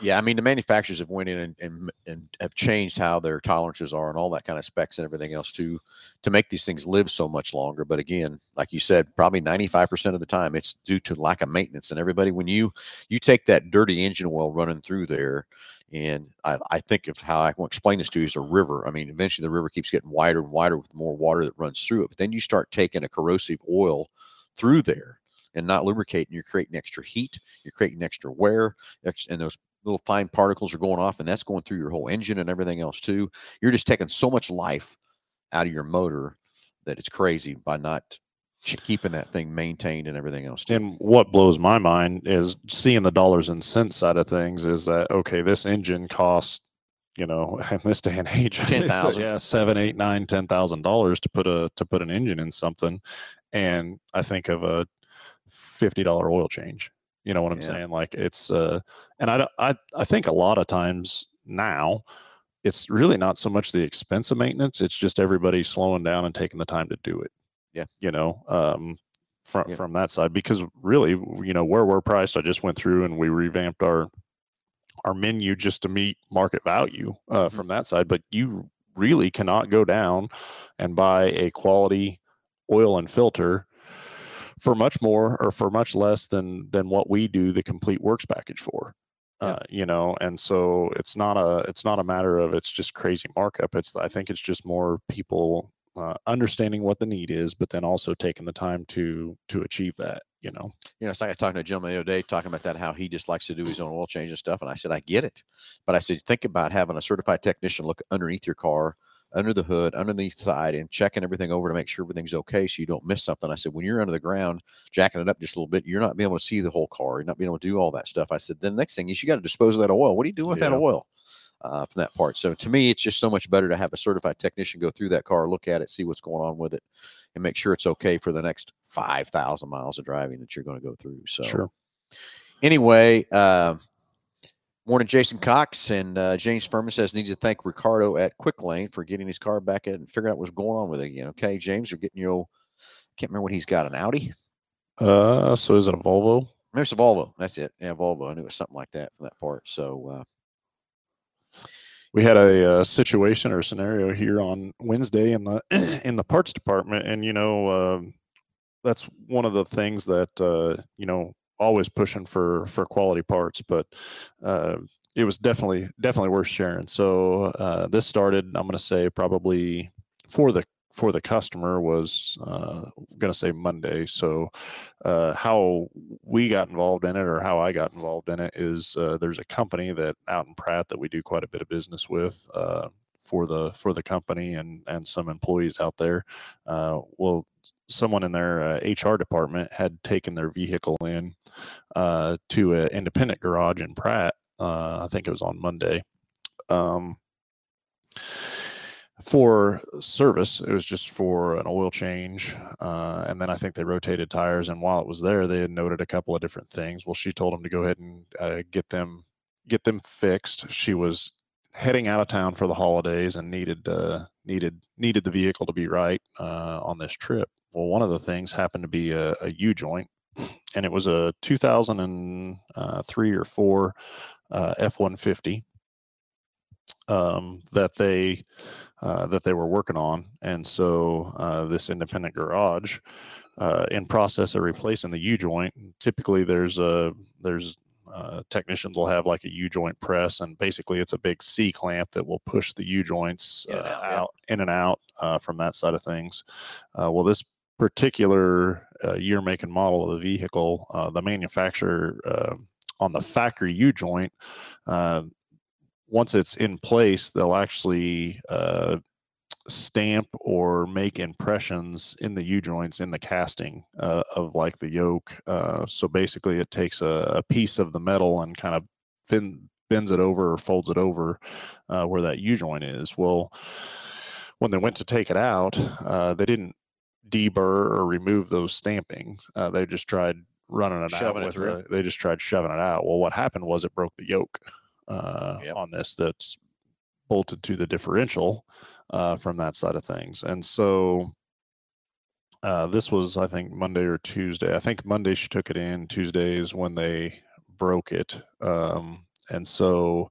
Yeah, I mean the manufacturers have went in and, and and have changed how their tolerances are and all that kind of specs and everything else too to make these things live so much longer. But again, like you said, probably ninety five percent of the time it's due to lack of maintenance. And everybody, when you you take that dirty engine oil running through there, and I, I think of how I can explain this to you is a river. I mean, eventually the river keeps getting wider and wider with more water that runs through it. But then you start taking a corrosive oil through there and not lubricating, you're creating extra heat, you're creating extra wear, and those little fine particles are going off and that's going through your whole engine and everything else too you're just taking so much life out of your motor that it's crazy by not keeping that thing maintained and everything else too. And what blows my mind is seeing the dollars and cents side of things is that okay, this engine costs, you know, [laughs] in this day and age, [laughs] uh, 10,000. yeah, seven, eight, nine, ten thousand dollars to put a to put an engine in something. And I think of a fifty dollar oil change. You know what I'm Yeah. saying? Like it's uh and I I I think a lot of times now it's really not so much the expense of maintenance; it's just everybody slowing down and taking the time to do it. Yeah. you know, um, from Yeah. from that side because really, you know, where we're priced, I just went through and we revamped our our menu just to meet market value uh, Mhm. from that side. But you really cannot go down and buy a quality oil and filter for much more or for much less than than what we do the complete works package for. Uh, you know, and so it's not a it's not a matter of it's just crazy markup. It's I think it's just more people uh, understanding what the need is, but then also taking the time to to achieve that. You know, you know, it's like I was talking to a gentleman the other day talking about that, how he just likes to do his own oil change and stuff. And I said, I get it. But I said, think about having a certified technician look underneath your car, under the hood, underneath the side, and checking everything over to make sure everything's okay so you don't miss something. I said, when you're under the ground, jacking it up just a little bit, you're not being able to see the whole car. You're not being able to do all that stuff. I said, then the next thing is you got to dispose of that oil. What do you do with that oil? Uh, from that part. So to me, it's just so much better to have a certified technician go through that car, look at it, see what's going on with it, and make sure it's okay for the next 5,000 miles of driving that you're going to go through. So, sure. anyway, uh, morning, Jason Cox and uh, James Furman says needs to thank Ricardo at Quick Lane for getting his car back in and figuring out what's going on with it again. Okay, James, you're getting your can't remember what he's got an Audi. Uh, so is it a Volvo? Maybe it's a Volvo. That's it. Yeah, Volvo. I knew it was something like that from that part. So uh, we had a, uh situation or scenario here on Wednesday in the [clears throat] in the parts department, and you know um that's one of the things that uh, you know always pushing for for quality parts, but uh, it was definitely definitely worth sharing. So uh, this started, I'm going to say probably for the for the customer was uh, going to say Monday. So uh, how we got involved in it or how I got involved in it is uh, there's a company that out in Pratt that we do quite a bit of business with uh, for the for the company and and some employees out there. Uh, well, someone in their uh, HR department had taken their vehicle in uh, to an independent garage in Pratt. Uh, I think it was on Monday. Um, for service, it was just for an oil change. Uh, and then I think they rotated tires. And while it was there, they had noted a couple of different things. Well, she told them to go ahead and uh, get them get them fixed. She was heading out of town for the holidays and needed uh, needed needed the vehicle to be right uh, on this trip. Well, one of the things happened to be a, a U joint, and it was a 2003 or four uh, F-150 um, that they uh, that they were working on, and so uh, this independent garage, uh, in process of replacing the U joint. Typically, there's a there's uh, technicians will have like a U joint press, and basically it's a big C clamp that will push the U joints In uh, out, yeah. out in and out uh, from that side of things. Uh, well, this particular uh, year, make, and model of the vehicle, uh, the manufacturer uh, on the factory U joint. Uh, once it's in place, they'll actually uh, stamp or make impressions in the U joints in the casting uh, of like the yoke. Uh, so basically, it takes a, a piece of the metal and kind of fin- bends it over or folds it over where that U joint is. Well, when they went to take it out, uh, they didn't deburr or remove those stampings. Uh, they just tried running it Shoving it out with through. a- they just tried shoving it out. Well, what happened was it broke the yoke uh, Yep. on this that's bolted to the differential uh, from that side of things. And so uh, this was, I think, Monday or Tuesday. I think Monday she took it in. Tuesday is when they broke it. Um, and so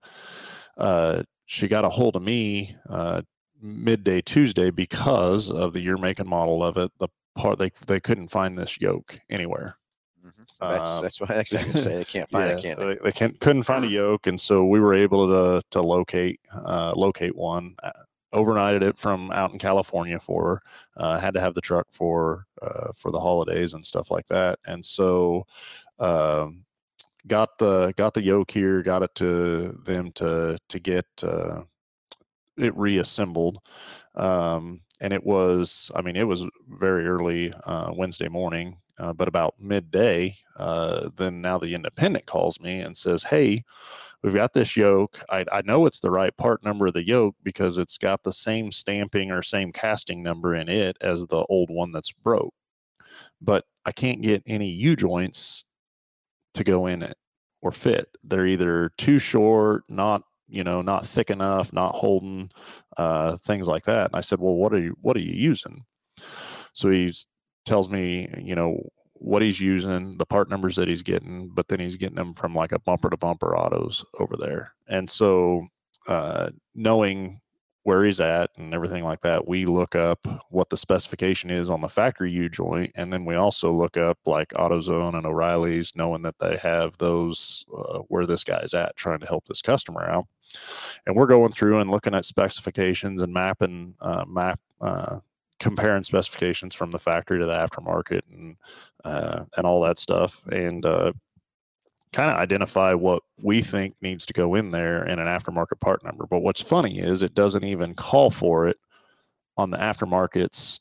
uh, she got a hold of me uh, midday Tuesday because of the year, make, and model of it. The part they they couldn't find this yoke anywhere. Mhm. that's Um, that's what that's what I [laughs] was say. They can't find it, Yeah, can't they? They, they can't, couldn't find a yoke, and so we were able to to locate uh, locate one. Uh, overnighted it from out in California for her. Uh, had to have the truck for uh, for the holidays and stuff like that, and so um, got the got the yoke here. Got it to them to to get uh, it reassembled. Um, and it was, I mean, it was very early uh, Wednesday morning, uh, but about midday, uh, then now the independent calls me and says, Hey, we've got this yoke. I, I know it's the right part number of the yoke because it's got the same stamping or same casting number in it as the old one that's broke. But I can't get any U joints to go in it or fit. They're either too short, not you know, not thick enough, not holding, uh, things like that. And I said, well, what are you, what are you using? So he tells me, you know, what he's using, the part numbers that he's getting, but then he's getting them from like a bumper to bumper autos over there. And so, uh, knowing where he's at and everything like that, we look up what the specification is on the factory U joint, and then we also look up like AutoZone and O'Reilly's, knowing that they have those uh, where this guy's at, trying to help this customer out. And we're going through and looking at specifications and mapping uh, map. Uh, comparing specifications from the factory to the aftermarket and uh, and all that stuff and uh, kind of identify what we think needs to go in there in an aftermarket part number. But what's funny is it doesn't even call for it on the aftermarket's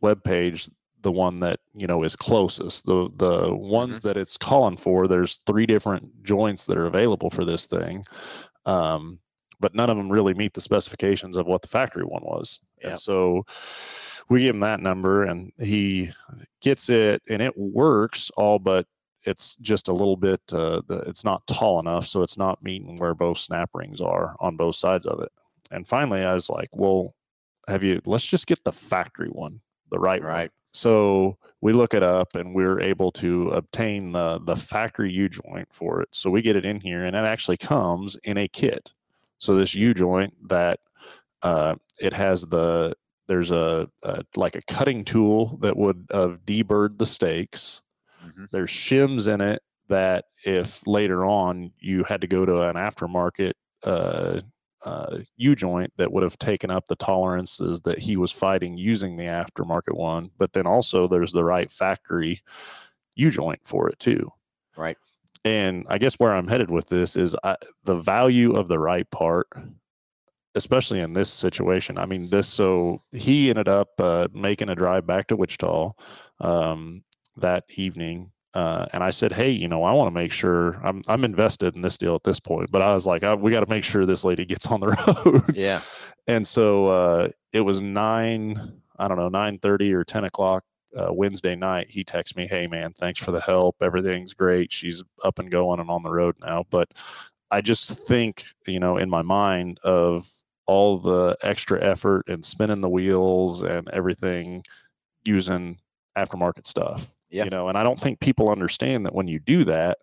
web page the one that you know is closest the the ones mm-hmm. that it's calling for there's three different joints that are available for this thing um, but none of them really meet the specifications of what the factory one was yep. and so we give him that number and he gets it and it works all but it's just a little bit uh, the, it's not tall enough so it's not meeting where both snap rings are on both sides of it. And finally i was like well have you let's just get the factory one the right right. One. so we look it up and we're able to obtain the the factory u joint for it. So we get it in here and it actually comes in a kit. So this u joint that uh, it has the there's a, a, like a cutting tool that would have deburred the stakes Mm-hmm. There's shims in it that if later on you had to go to an aftermarket uh, uh, U joint that would have taken up the tolerances that he was fighting using the aftermarket one. But then also there's the right factory U joint for it too. Right. And I guess where I'm headed with this is I, the value of the right part, especially in this situation. I mean, this so he ended up uh, making a drive back to Wichita. Um, that evening uh, and I said, "Hey, you know, I want to make sure I'm I'm invested in this deal at this point." But I was like, I, "We got to make sure this lady gets on the [laughs] road." Yeah. and so uh, it was nine, I don't know, nine thirty or ten o'clock uh, Wednesday night. He texted me, "Hey, man, thanks for the help. Everything's great. She's up and going and on the road now." But I just think, you know, in my mind of all the extra effort and spinning the wheels and everything using aftermarket stuff yeah. You know, and I don't think people understand that when you do that,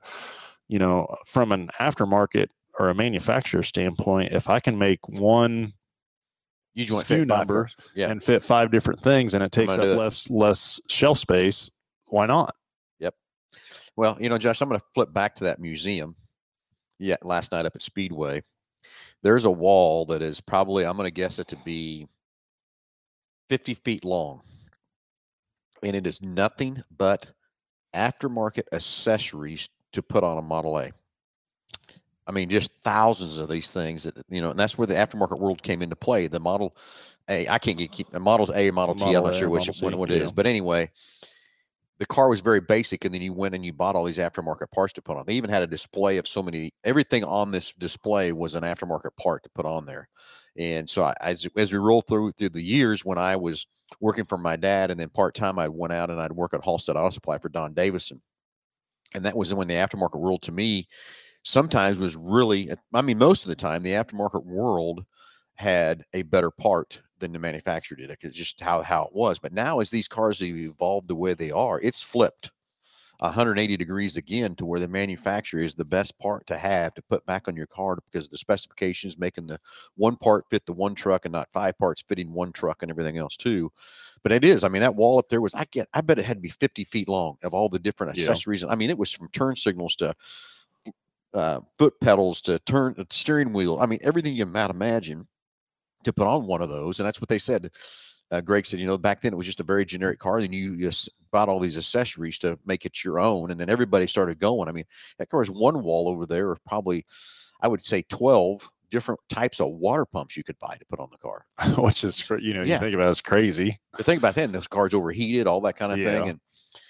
you know, from an aftermarket or a manufacturer standpoint, if I can make one U joint SKU number yeah. and fit five different things and it takes up less less shelf space, why not? Yep. Well, you know, Josh, I'm going to flip back to that museum. Yeah, last night up at Speedway. There's a wall that is probably I'm going to guess it to be 50 feet long and it is nothing but aftermarket accessories to put on a Model A. I mean, just thousands of these things that you know, and that's where the aftermarket world came into play. The Model A, I can't get keep the Models A, Model, Model T. I'm not sure which one what it is, but anyway, the car was very basic, and then you went and you bought all these aftermarket parts to put on. They even had a display of so many. Everything on this display was an aftermarket part to put on there, and so I, as as we roll through through the years, when I was working for my dad, and then part time I went out and I'd work at Halstead Auto Supply for Don Davison, and that was when the aftermarket world to me sometimes was really. Uh, I mean, most of the time the aftermarket world had a better part than the manufacturer did. It's just how how it was. But now, as these cars have evolved the way they are, it's flipped. 180 degrees again to where the manufacturer is the best part to have to put back on your car because the specifications making the one part fit the one truck and not five parts fitting one truck and everything else too. But it is. I mean, that wall up there was I get. I bet it had to be 50 feet long of all the different accessories. Yeah. I mean, it was from turn signals to uh, foot pedals to turn uh, steering wheel. I mean, everything you might imagine to put on one of those, and that's what they said uh, Greg said, you know, back then it was just a very generic car. Then you just bought all these accessories to make it your own, and then everybody started going. I mean, that car has one wall over there of probably, I would say, twelve different types of water pumps you could buy to put on the car. [laughs] Which is, you know, yeah. you think about it, it's crazy. The thing about then, those cars overheated, all that kind of yeah. thing, and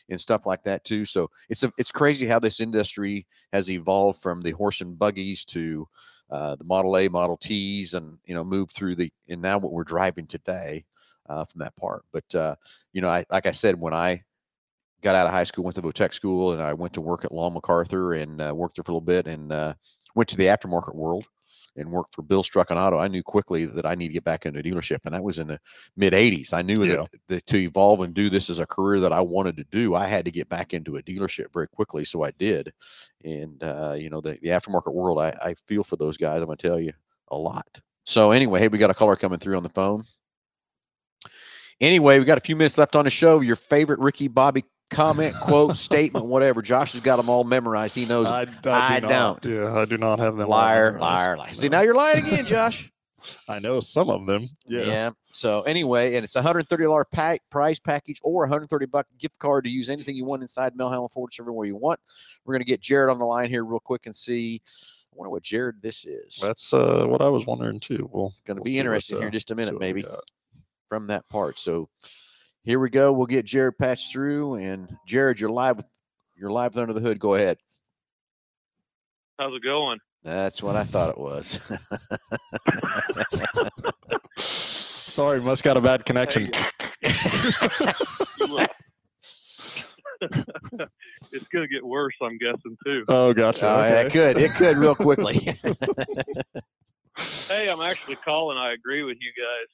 and stuff like that too. So it's a, it's crazy how this industry has evolved from the horse and buggies to uh, the Model A, Model Ts, and you know, moved through the and now what we're driving today uh, from that part. But uh, you know, I like I said, when I got out of high school, went to Votech school, and I went to work at Law MacArthur and uh, worked there for a little bit, and uh, went to the aftermarket world. and worked for Bill Struck Auto, I knew quickly that I need to get back into a dealership, and that was in the mid '80s. I knew Yeah. that, that to evolve and do this as a career that I wanted to do, I had to get back into a dealership very quickly. So I did, and uh, you know the, the aftermarket world, I, I feel for those guys. I'm gonna tell you a lot. So anyway, hey, we got a caller coming through on the phone. Anyway, we got a few minutes left on the show. Your favorite Ricky Bobby comment, quote, statement, whatever. Josh has got them all memorized. He knows. them. I, I do not. don't. Yeah, I do not have them. liar, liar, liar. See, now you're lying again, Josh. [laughs] I know some of them. Yes. Yeah. So anyway, and it's a hundred thirty dollar pack price package or a hundred thirty buck gift card to use anything you want inside Mel Hambelton Ford everywhere you want. We're gonna get Jared on the line here real quick and see. I wonder what Jared this is. That's uh, what I was wondering too. Well, Gonna we'll be see what, interesting here in uh, just a minute, maybe. from that part. So here we go. We'll get Jared patched through. And Jared, you're live. with- You're live with under the hood. Go ahead. How's it going? That's what I thought it was. [laughs] Sorry, must got a bad connection. You, [laughs] it's gonna get worse, I'm guessing too. oh, gotcha. Oh, yeah, it could. It could real [laughs] quickly. Hey, I'm actually calling. I agree with you guys.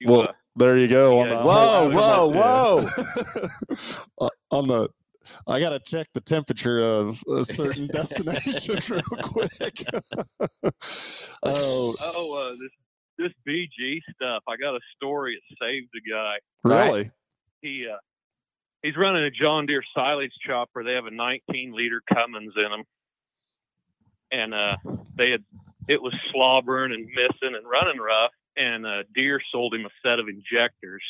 You, Well, uh, there you go. on Yeah, the- whoa, whoa, [laughs] [laughs] Yeah. Uh, on the, I gotta check the temperature of a certain [laughs] destination real quick. oh, oh, uh, this this BG stuff. I got a story. It saved a guy. right. really? He uh, he's running a John Deere silage chopper. They have a 19 liter Cummins in them, and uh, they had it was slobbering and missing and running rough. And uh, Deere sold him a set of injectors,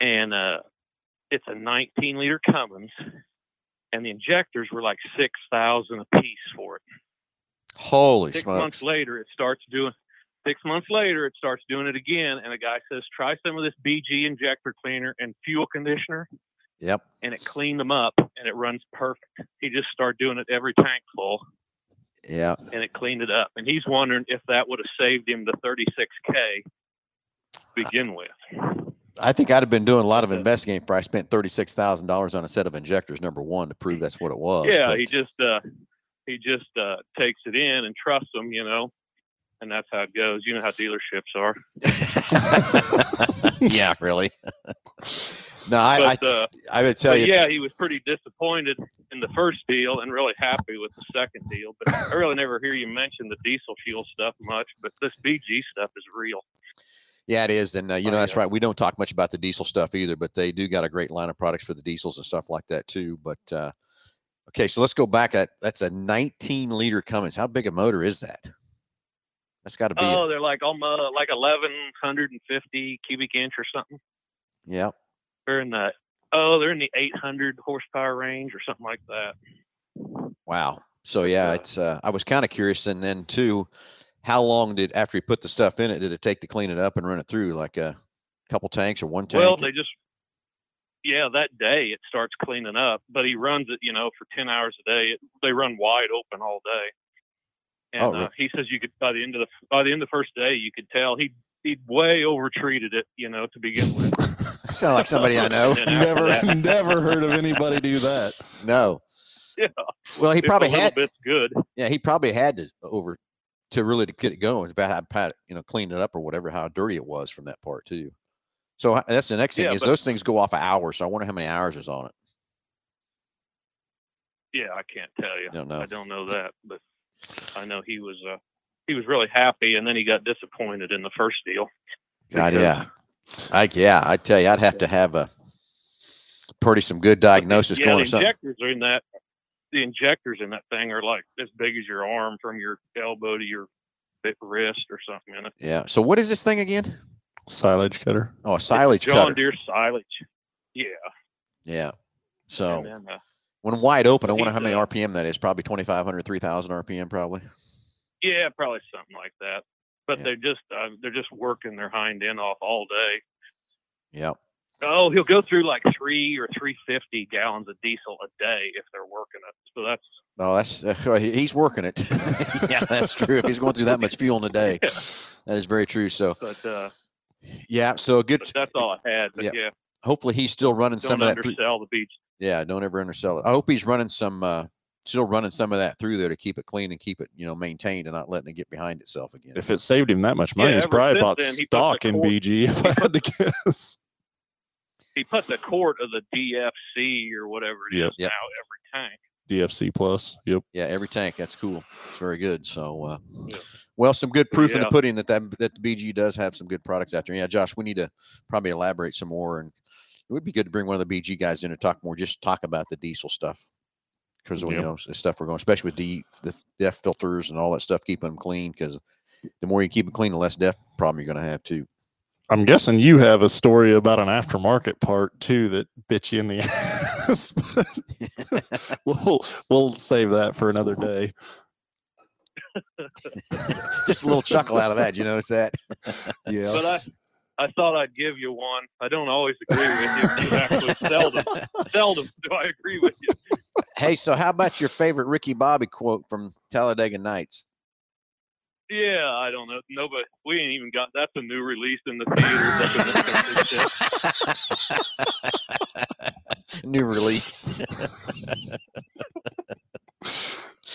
and uh, it's a 19 liter Cummins, and the injectors were like six thousand a piece for it. Holy Six smokes. months later, it starts doing. Six months later, it starts doing it again, and a guy says, "Try some of this BG injector cleaner and fuel conditioner." Yep. and it cleaned them up and it runs perfect. He just started doing it every tank full Yeah. and it cleaned it up. And he's wondering if that would have saved him the 36K to begin with. I think I'd have been doing a lot of investigating before I spent thirty-six thousand dollars on a set of injectors. Number one, to prove that's what it was. yeah, but- he just uh he just uh takes it in and trusts them, you know. And that's how it goes. You know how dealerships are. [laughs] yeah, really. [laughs] no, I, I, uh, I would tell you. yeah, he was pretty disappointed in the first deal and really happy with the second deal. But I really never hear you mention the diesel fuel stuff much. But this BG stuff is real. Yeah, it is, and uh, you know Oh, that's yeah. right. We don't talk much about the diesel stuff either, but they do got a great line of products for the diesels and stuff like that too. But uh, okay, so let's go back. At that's a 19 liter Cummins. How big a motor is that? That's got to be. a- Oh, they're like almost like eleven hundred and fifty cubic inch or something. yeah. They're in the oh, they're in the eight hundred horsepower range or something like that. Wow. So yeah, uh, it's. Uh, I was kind of curious, and then too, how long did after you put the stuff in it did it take to clean it up and run it through? Like a couple tanks or one tank? Well, they just yeah, that day it starts cleaning up, but he runs it, you know, for ten hours a day. It, they run wide open all day. And Oh, uh, really? he says you could by the end of the by the end of the first day you could tell he he'd way over treated it, you know, to begin with. [laughs] Sound like somebody I know. [laughs] Never, never heard of anybody do that. No. [laughs] Yeah. Well, he If probably little had. bit's good. Yeah, he probably had to over to really to get it going. It's about how Pat, you know, cleaned it up or whatever, how dirty it was from that part too. So that's the next thing Yeah, is but- those things go off an hour. So I wonder how many hours is on it. Yeah, I can't tell you. Don't know. I don't know that, but I know he was uh he was really happy and then he got disappointed in the first deal. God, yeah, I yeah, I tell you, I'd have to have a pretty some good diagnosis yeah, going the or something. injectors are in that the injectors in that thing are like as big as your arm from your elbow to your wrist or something in it. Yeah. So what is this thing again? Silage cutter. Oh, a It's a silage John cutter. John Deere silage. Yeah. Yeah. So then, uh, when wide open, I wonder how many uh, RPM that is. Probably 2,500, 3,000 RPM, probably. yeah, probably something like that. But Yeah. they're just uh, they're just working their hind end off all day. Yeah. Oh, he'll go through like three or three fifty gallons of diesel a day if they're working it. So that's Oh, that's uh, he's working it. [laughs] yeah, that's true. If he's going through that much fuel in a day, [laughs] Yeah. that is very true. So but uh yeah, so good. that's all I had. But Yeah. yeah, Hopefully, he's still running don't some of that. undersell the beach. Yeah, don't ever undersell it. I hope he's running some uh, still running some of that through there to keep it clean and keep it, you know, maintained and not letting it get behind itself again. If it saved him that much Yeah, money, he's probably since bought then, he stock in cord- BG. [laughs] If I had to guess. He put the quart of the DFC or whatever it is Yep. Yep. now every tank. DFC plus. Yep. Yeah, every tank. That's cool. It's very good. So, uh, Yeah. well, some good proof in the pudding that, that that the BG does have some good products out there. Yeah, Josh, we need to probably elaborate some more, and it would be good to bring one of the BG guys in to talk more, just talk about the diesel stuff because you know the stuff we're going, especially with the the DEF filters and all that stuff, keeping them clean. Because the more you keep them clean, the less DEF problem you're going to have too. I'm guessing you have a story about an aftermarket part too that bit you in the [laughs] ass. but [laughs] we'll we'll save that for another day. just a little chuckle out of that. Did you notice that? Yeah. But I, I thought I'd give you one. I don't always agree with you. Actually, seldom, seldom do I agree with you. Hey, so how about your favorite Ricky Bobby quote from Talladega Nights? Yeah, I don't know. Nobody, we ain't even got. That's a new release in the theaters. up in this country, shit. New release. [laughs]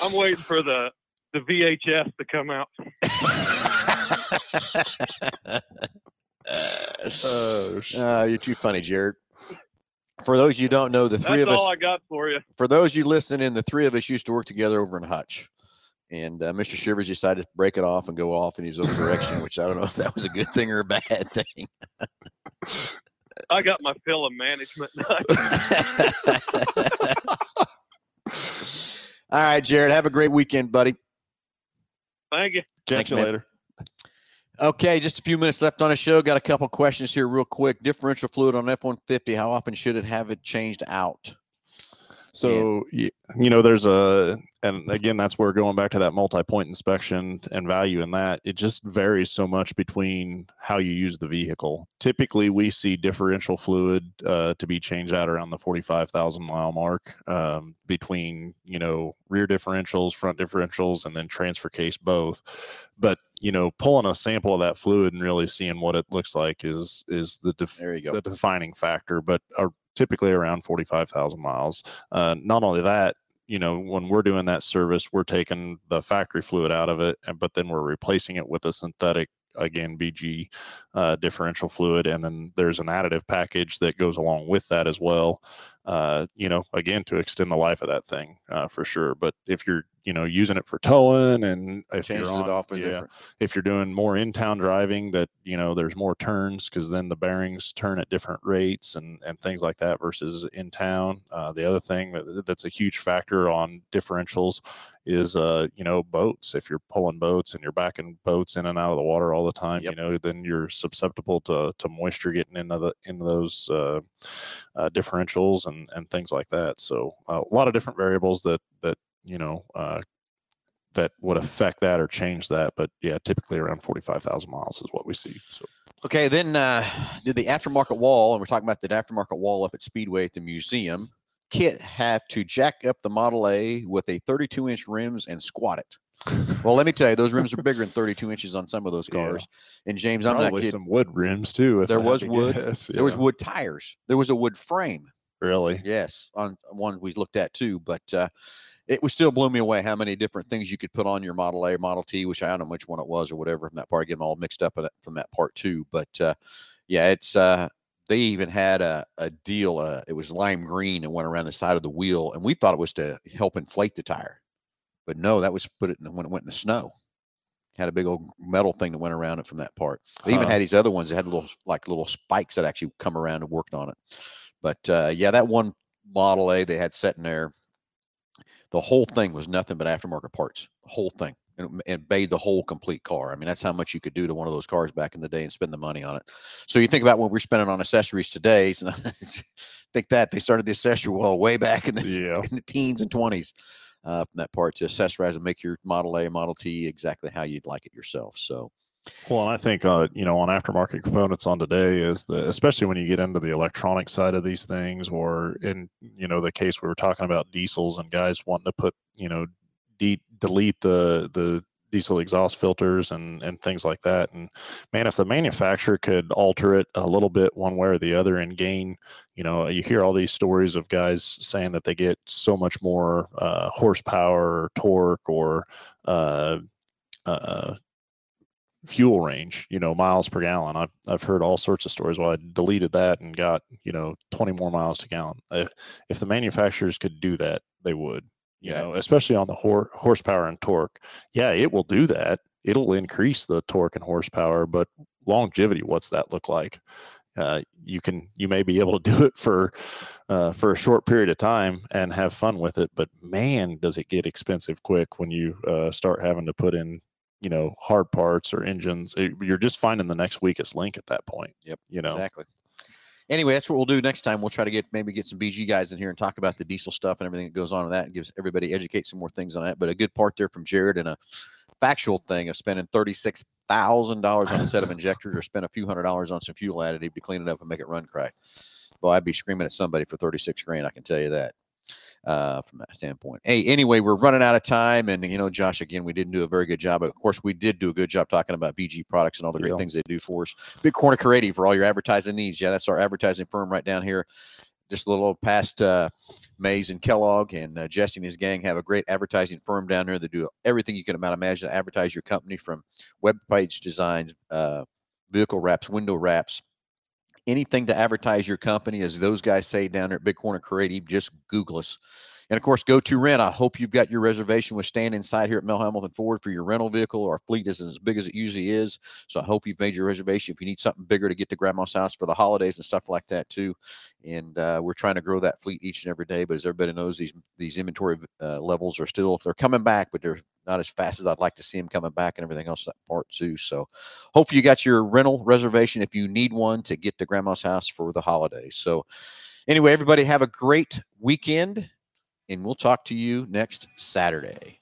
I'm waiting for the the VHS to come out. [laughs] [laughs] Oh, Uh, you're too funny, Jared. For those you don't know, the three That's of us. all I got for you. For those you listening, the three of us used to work together over in Hutch, and uh, Mr. Shivers decided to break it off and go off in his own direction, which I don't know if that was a good thing or a bad thing. I got my fill of management. [laughs] All right, Jared. Have a great weekend, buddy. Thank you. catch Thanks, you man. later. Okay, just a few minutes left on the show. Got a couple questions here, real quick. Differential fluid on F one fifty. How often should it have it changed out? So y- you know, there's a, and again, that's where going back to that multi-point inspection and value in that it just varies so much between how you use the vehicle. Typically, we see differential fluid uh, to be changed out around the 45,000 mile mark um, between you know rear differentials, front differentials, and then transfer case both. But you know, pulling a sample of that fluid and really seeing what it looks like is is the def- There you go. the defining factor. But are typically around 45,000 miles. Uh, not only that, you know, when we're doing that service, we're taking the factory fluid out of it, but then we're replacing it with a synthetic, again, BG uh, differential fluid, and then there's an additive package that goes along with that as well. Uh, you know, again, to extend the life of that thing uh, for sure. But if you're, you know, using it for towing, and if Changes you're on, off yeah, different. if you're doing more in-town driving that you know there's more turns because then the bearings turn at different rates and and things like that versus in town uh, the other thing that, that's a huge factor on differentials is uh you know boats if you're pulling boats and you're backing boats in and out of the water all the time Yep. you know then you're susceptible to to moisture getting into the into those uh, uh differentials and and things like that so uh, a lot of different variables that that you know uh that would affect that or change that. But yeah, typically around 45,000 miles is what we see. So Okay, then uh, did the aftermarket wall, and we're talking about the aftermarket wall up at Speedway at the museum. Kit have to jack up the Model A with a 32 inch rims and squat it. Well, let me tell you, those rims are bigger than 32 inches on some of those Yeah. cars. And James, I'm not probably kidding. some wood rims too. If There I was wood. guess, There was wood tires. There was a wood frame. Really. Yes, on one we looked at too, but uh, it was still blew me away how many different things you could put on your Model A, Model T, which I don't know which one it was or whatever from that part. I get them all mixed up from that part too, but uh, yeah, it's uh, they even had a, a deal. Uh, it was lime green and went around the side of the wheel, and we thought it was to help inflate the tire, but no, that was put it in, when it went in the snow. Had a big old metal thing that went around it from that part. They even had these other ones that had little like little spikes that actually come around and worked on it. But uh, yeah, that one Model A they had sitting there, the whole thing was nothing but aftermarket parts. Whole thing. And it made the whole complete car. I mean, that's how much you could do to one of those cars back in the day and spend the money on it. So you think about what we're spending on accessories today. So [laughs] think that they started the accessory well way back in the Yeah. in the teens and twenties. Uh, from that part to accessorize and make your Model A, Model T exactly how you'd like it yourself. So Well, and I think uh, you know on aftermarket components on today is the especially when you get into the electronic side of these things, or in you know the case we were talking about diesels and guys wanting to put you know de- delete the the diesel exhaust filters and and things like that. And man, if the manufacturer could alter it a little bit one way or the other and gain, you know, you hear all these stories of guys saying that they get so much more uh, horsepower, or torque, or uh, uh, fuel range, you know, miles per gallon. I've I've heard all sorts of stories. Well, I deleted that and got you know 20 more miles to gallon. If, if the manufacturers could do that, they would. You Yeah. know, especially on the hor- horsepower and torque. Yeah, it will do that. It'll increase the torque and horsepower, but longevity, what's that look like? Uh, you can you may be able to do it for uh, for a short period of time and have fun with it, but man, does it get expensive quick when you uh, start having to put in you know hard parts or engines. It- you're just finding the next weakest link at that point. Yep, You know. Exactly. Anyway, that's what we'll do next time. We'll try to get maybe get some BG guys in here and talk about the diesel stuff and everything that goes on with that and gives everybody educate some more things on that. But a good part there from Jared and a factual thing of spending thirty six thousand dollars on a set of [laughs] injectors or spend a few hundred dollars on some fuel additive to clean it up and make it run correct. Well, I'd be screaming at somebody for thirty six grand. I can tell you that. Uh, from that standpoint. Hey, anyway, we're running out of time, and you know, Josh, again, we didn't do a very good job. But of course, we did do a good job talking about BG products and all the great Yeah. things they do for us. Big Corner Creative for all your advertising needs. Yeah, that's our advertising firm right down here. Just a little past uh, Maize and Kellogg, and uh, Jesse and his gang have a great advertising firm down there. They do everything you can imagine to advertise your company from web page designs, uh, vehicle wraps, window wraps, anything to advertise your company. As those guys say down there at Big Corner Creative, just Google us. And of course, go to rent. I hope you've got your reservation with stand inside here at Mel Hambelton Ford for your rental vehicle. Our fleet isn't as big as it usually is. So I hope you've made your reservation. If you need something bigger to get to grandma's house for the holidays and stuff like that too. And uh, we're trying to grow that fleet each and every day. But as everybody knows, these these inventory uh, levels are still they're coming back, but they're not as fast as I'd like to see them coming back and everything else that part too. So hopefully you got your rental reservation if you need one to get to grandma's house for the holidays. So anyway, everybody have a great weekend and we'll talk to you next Saturday.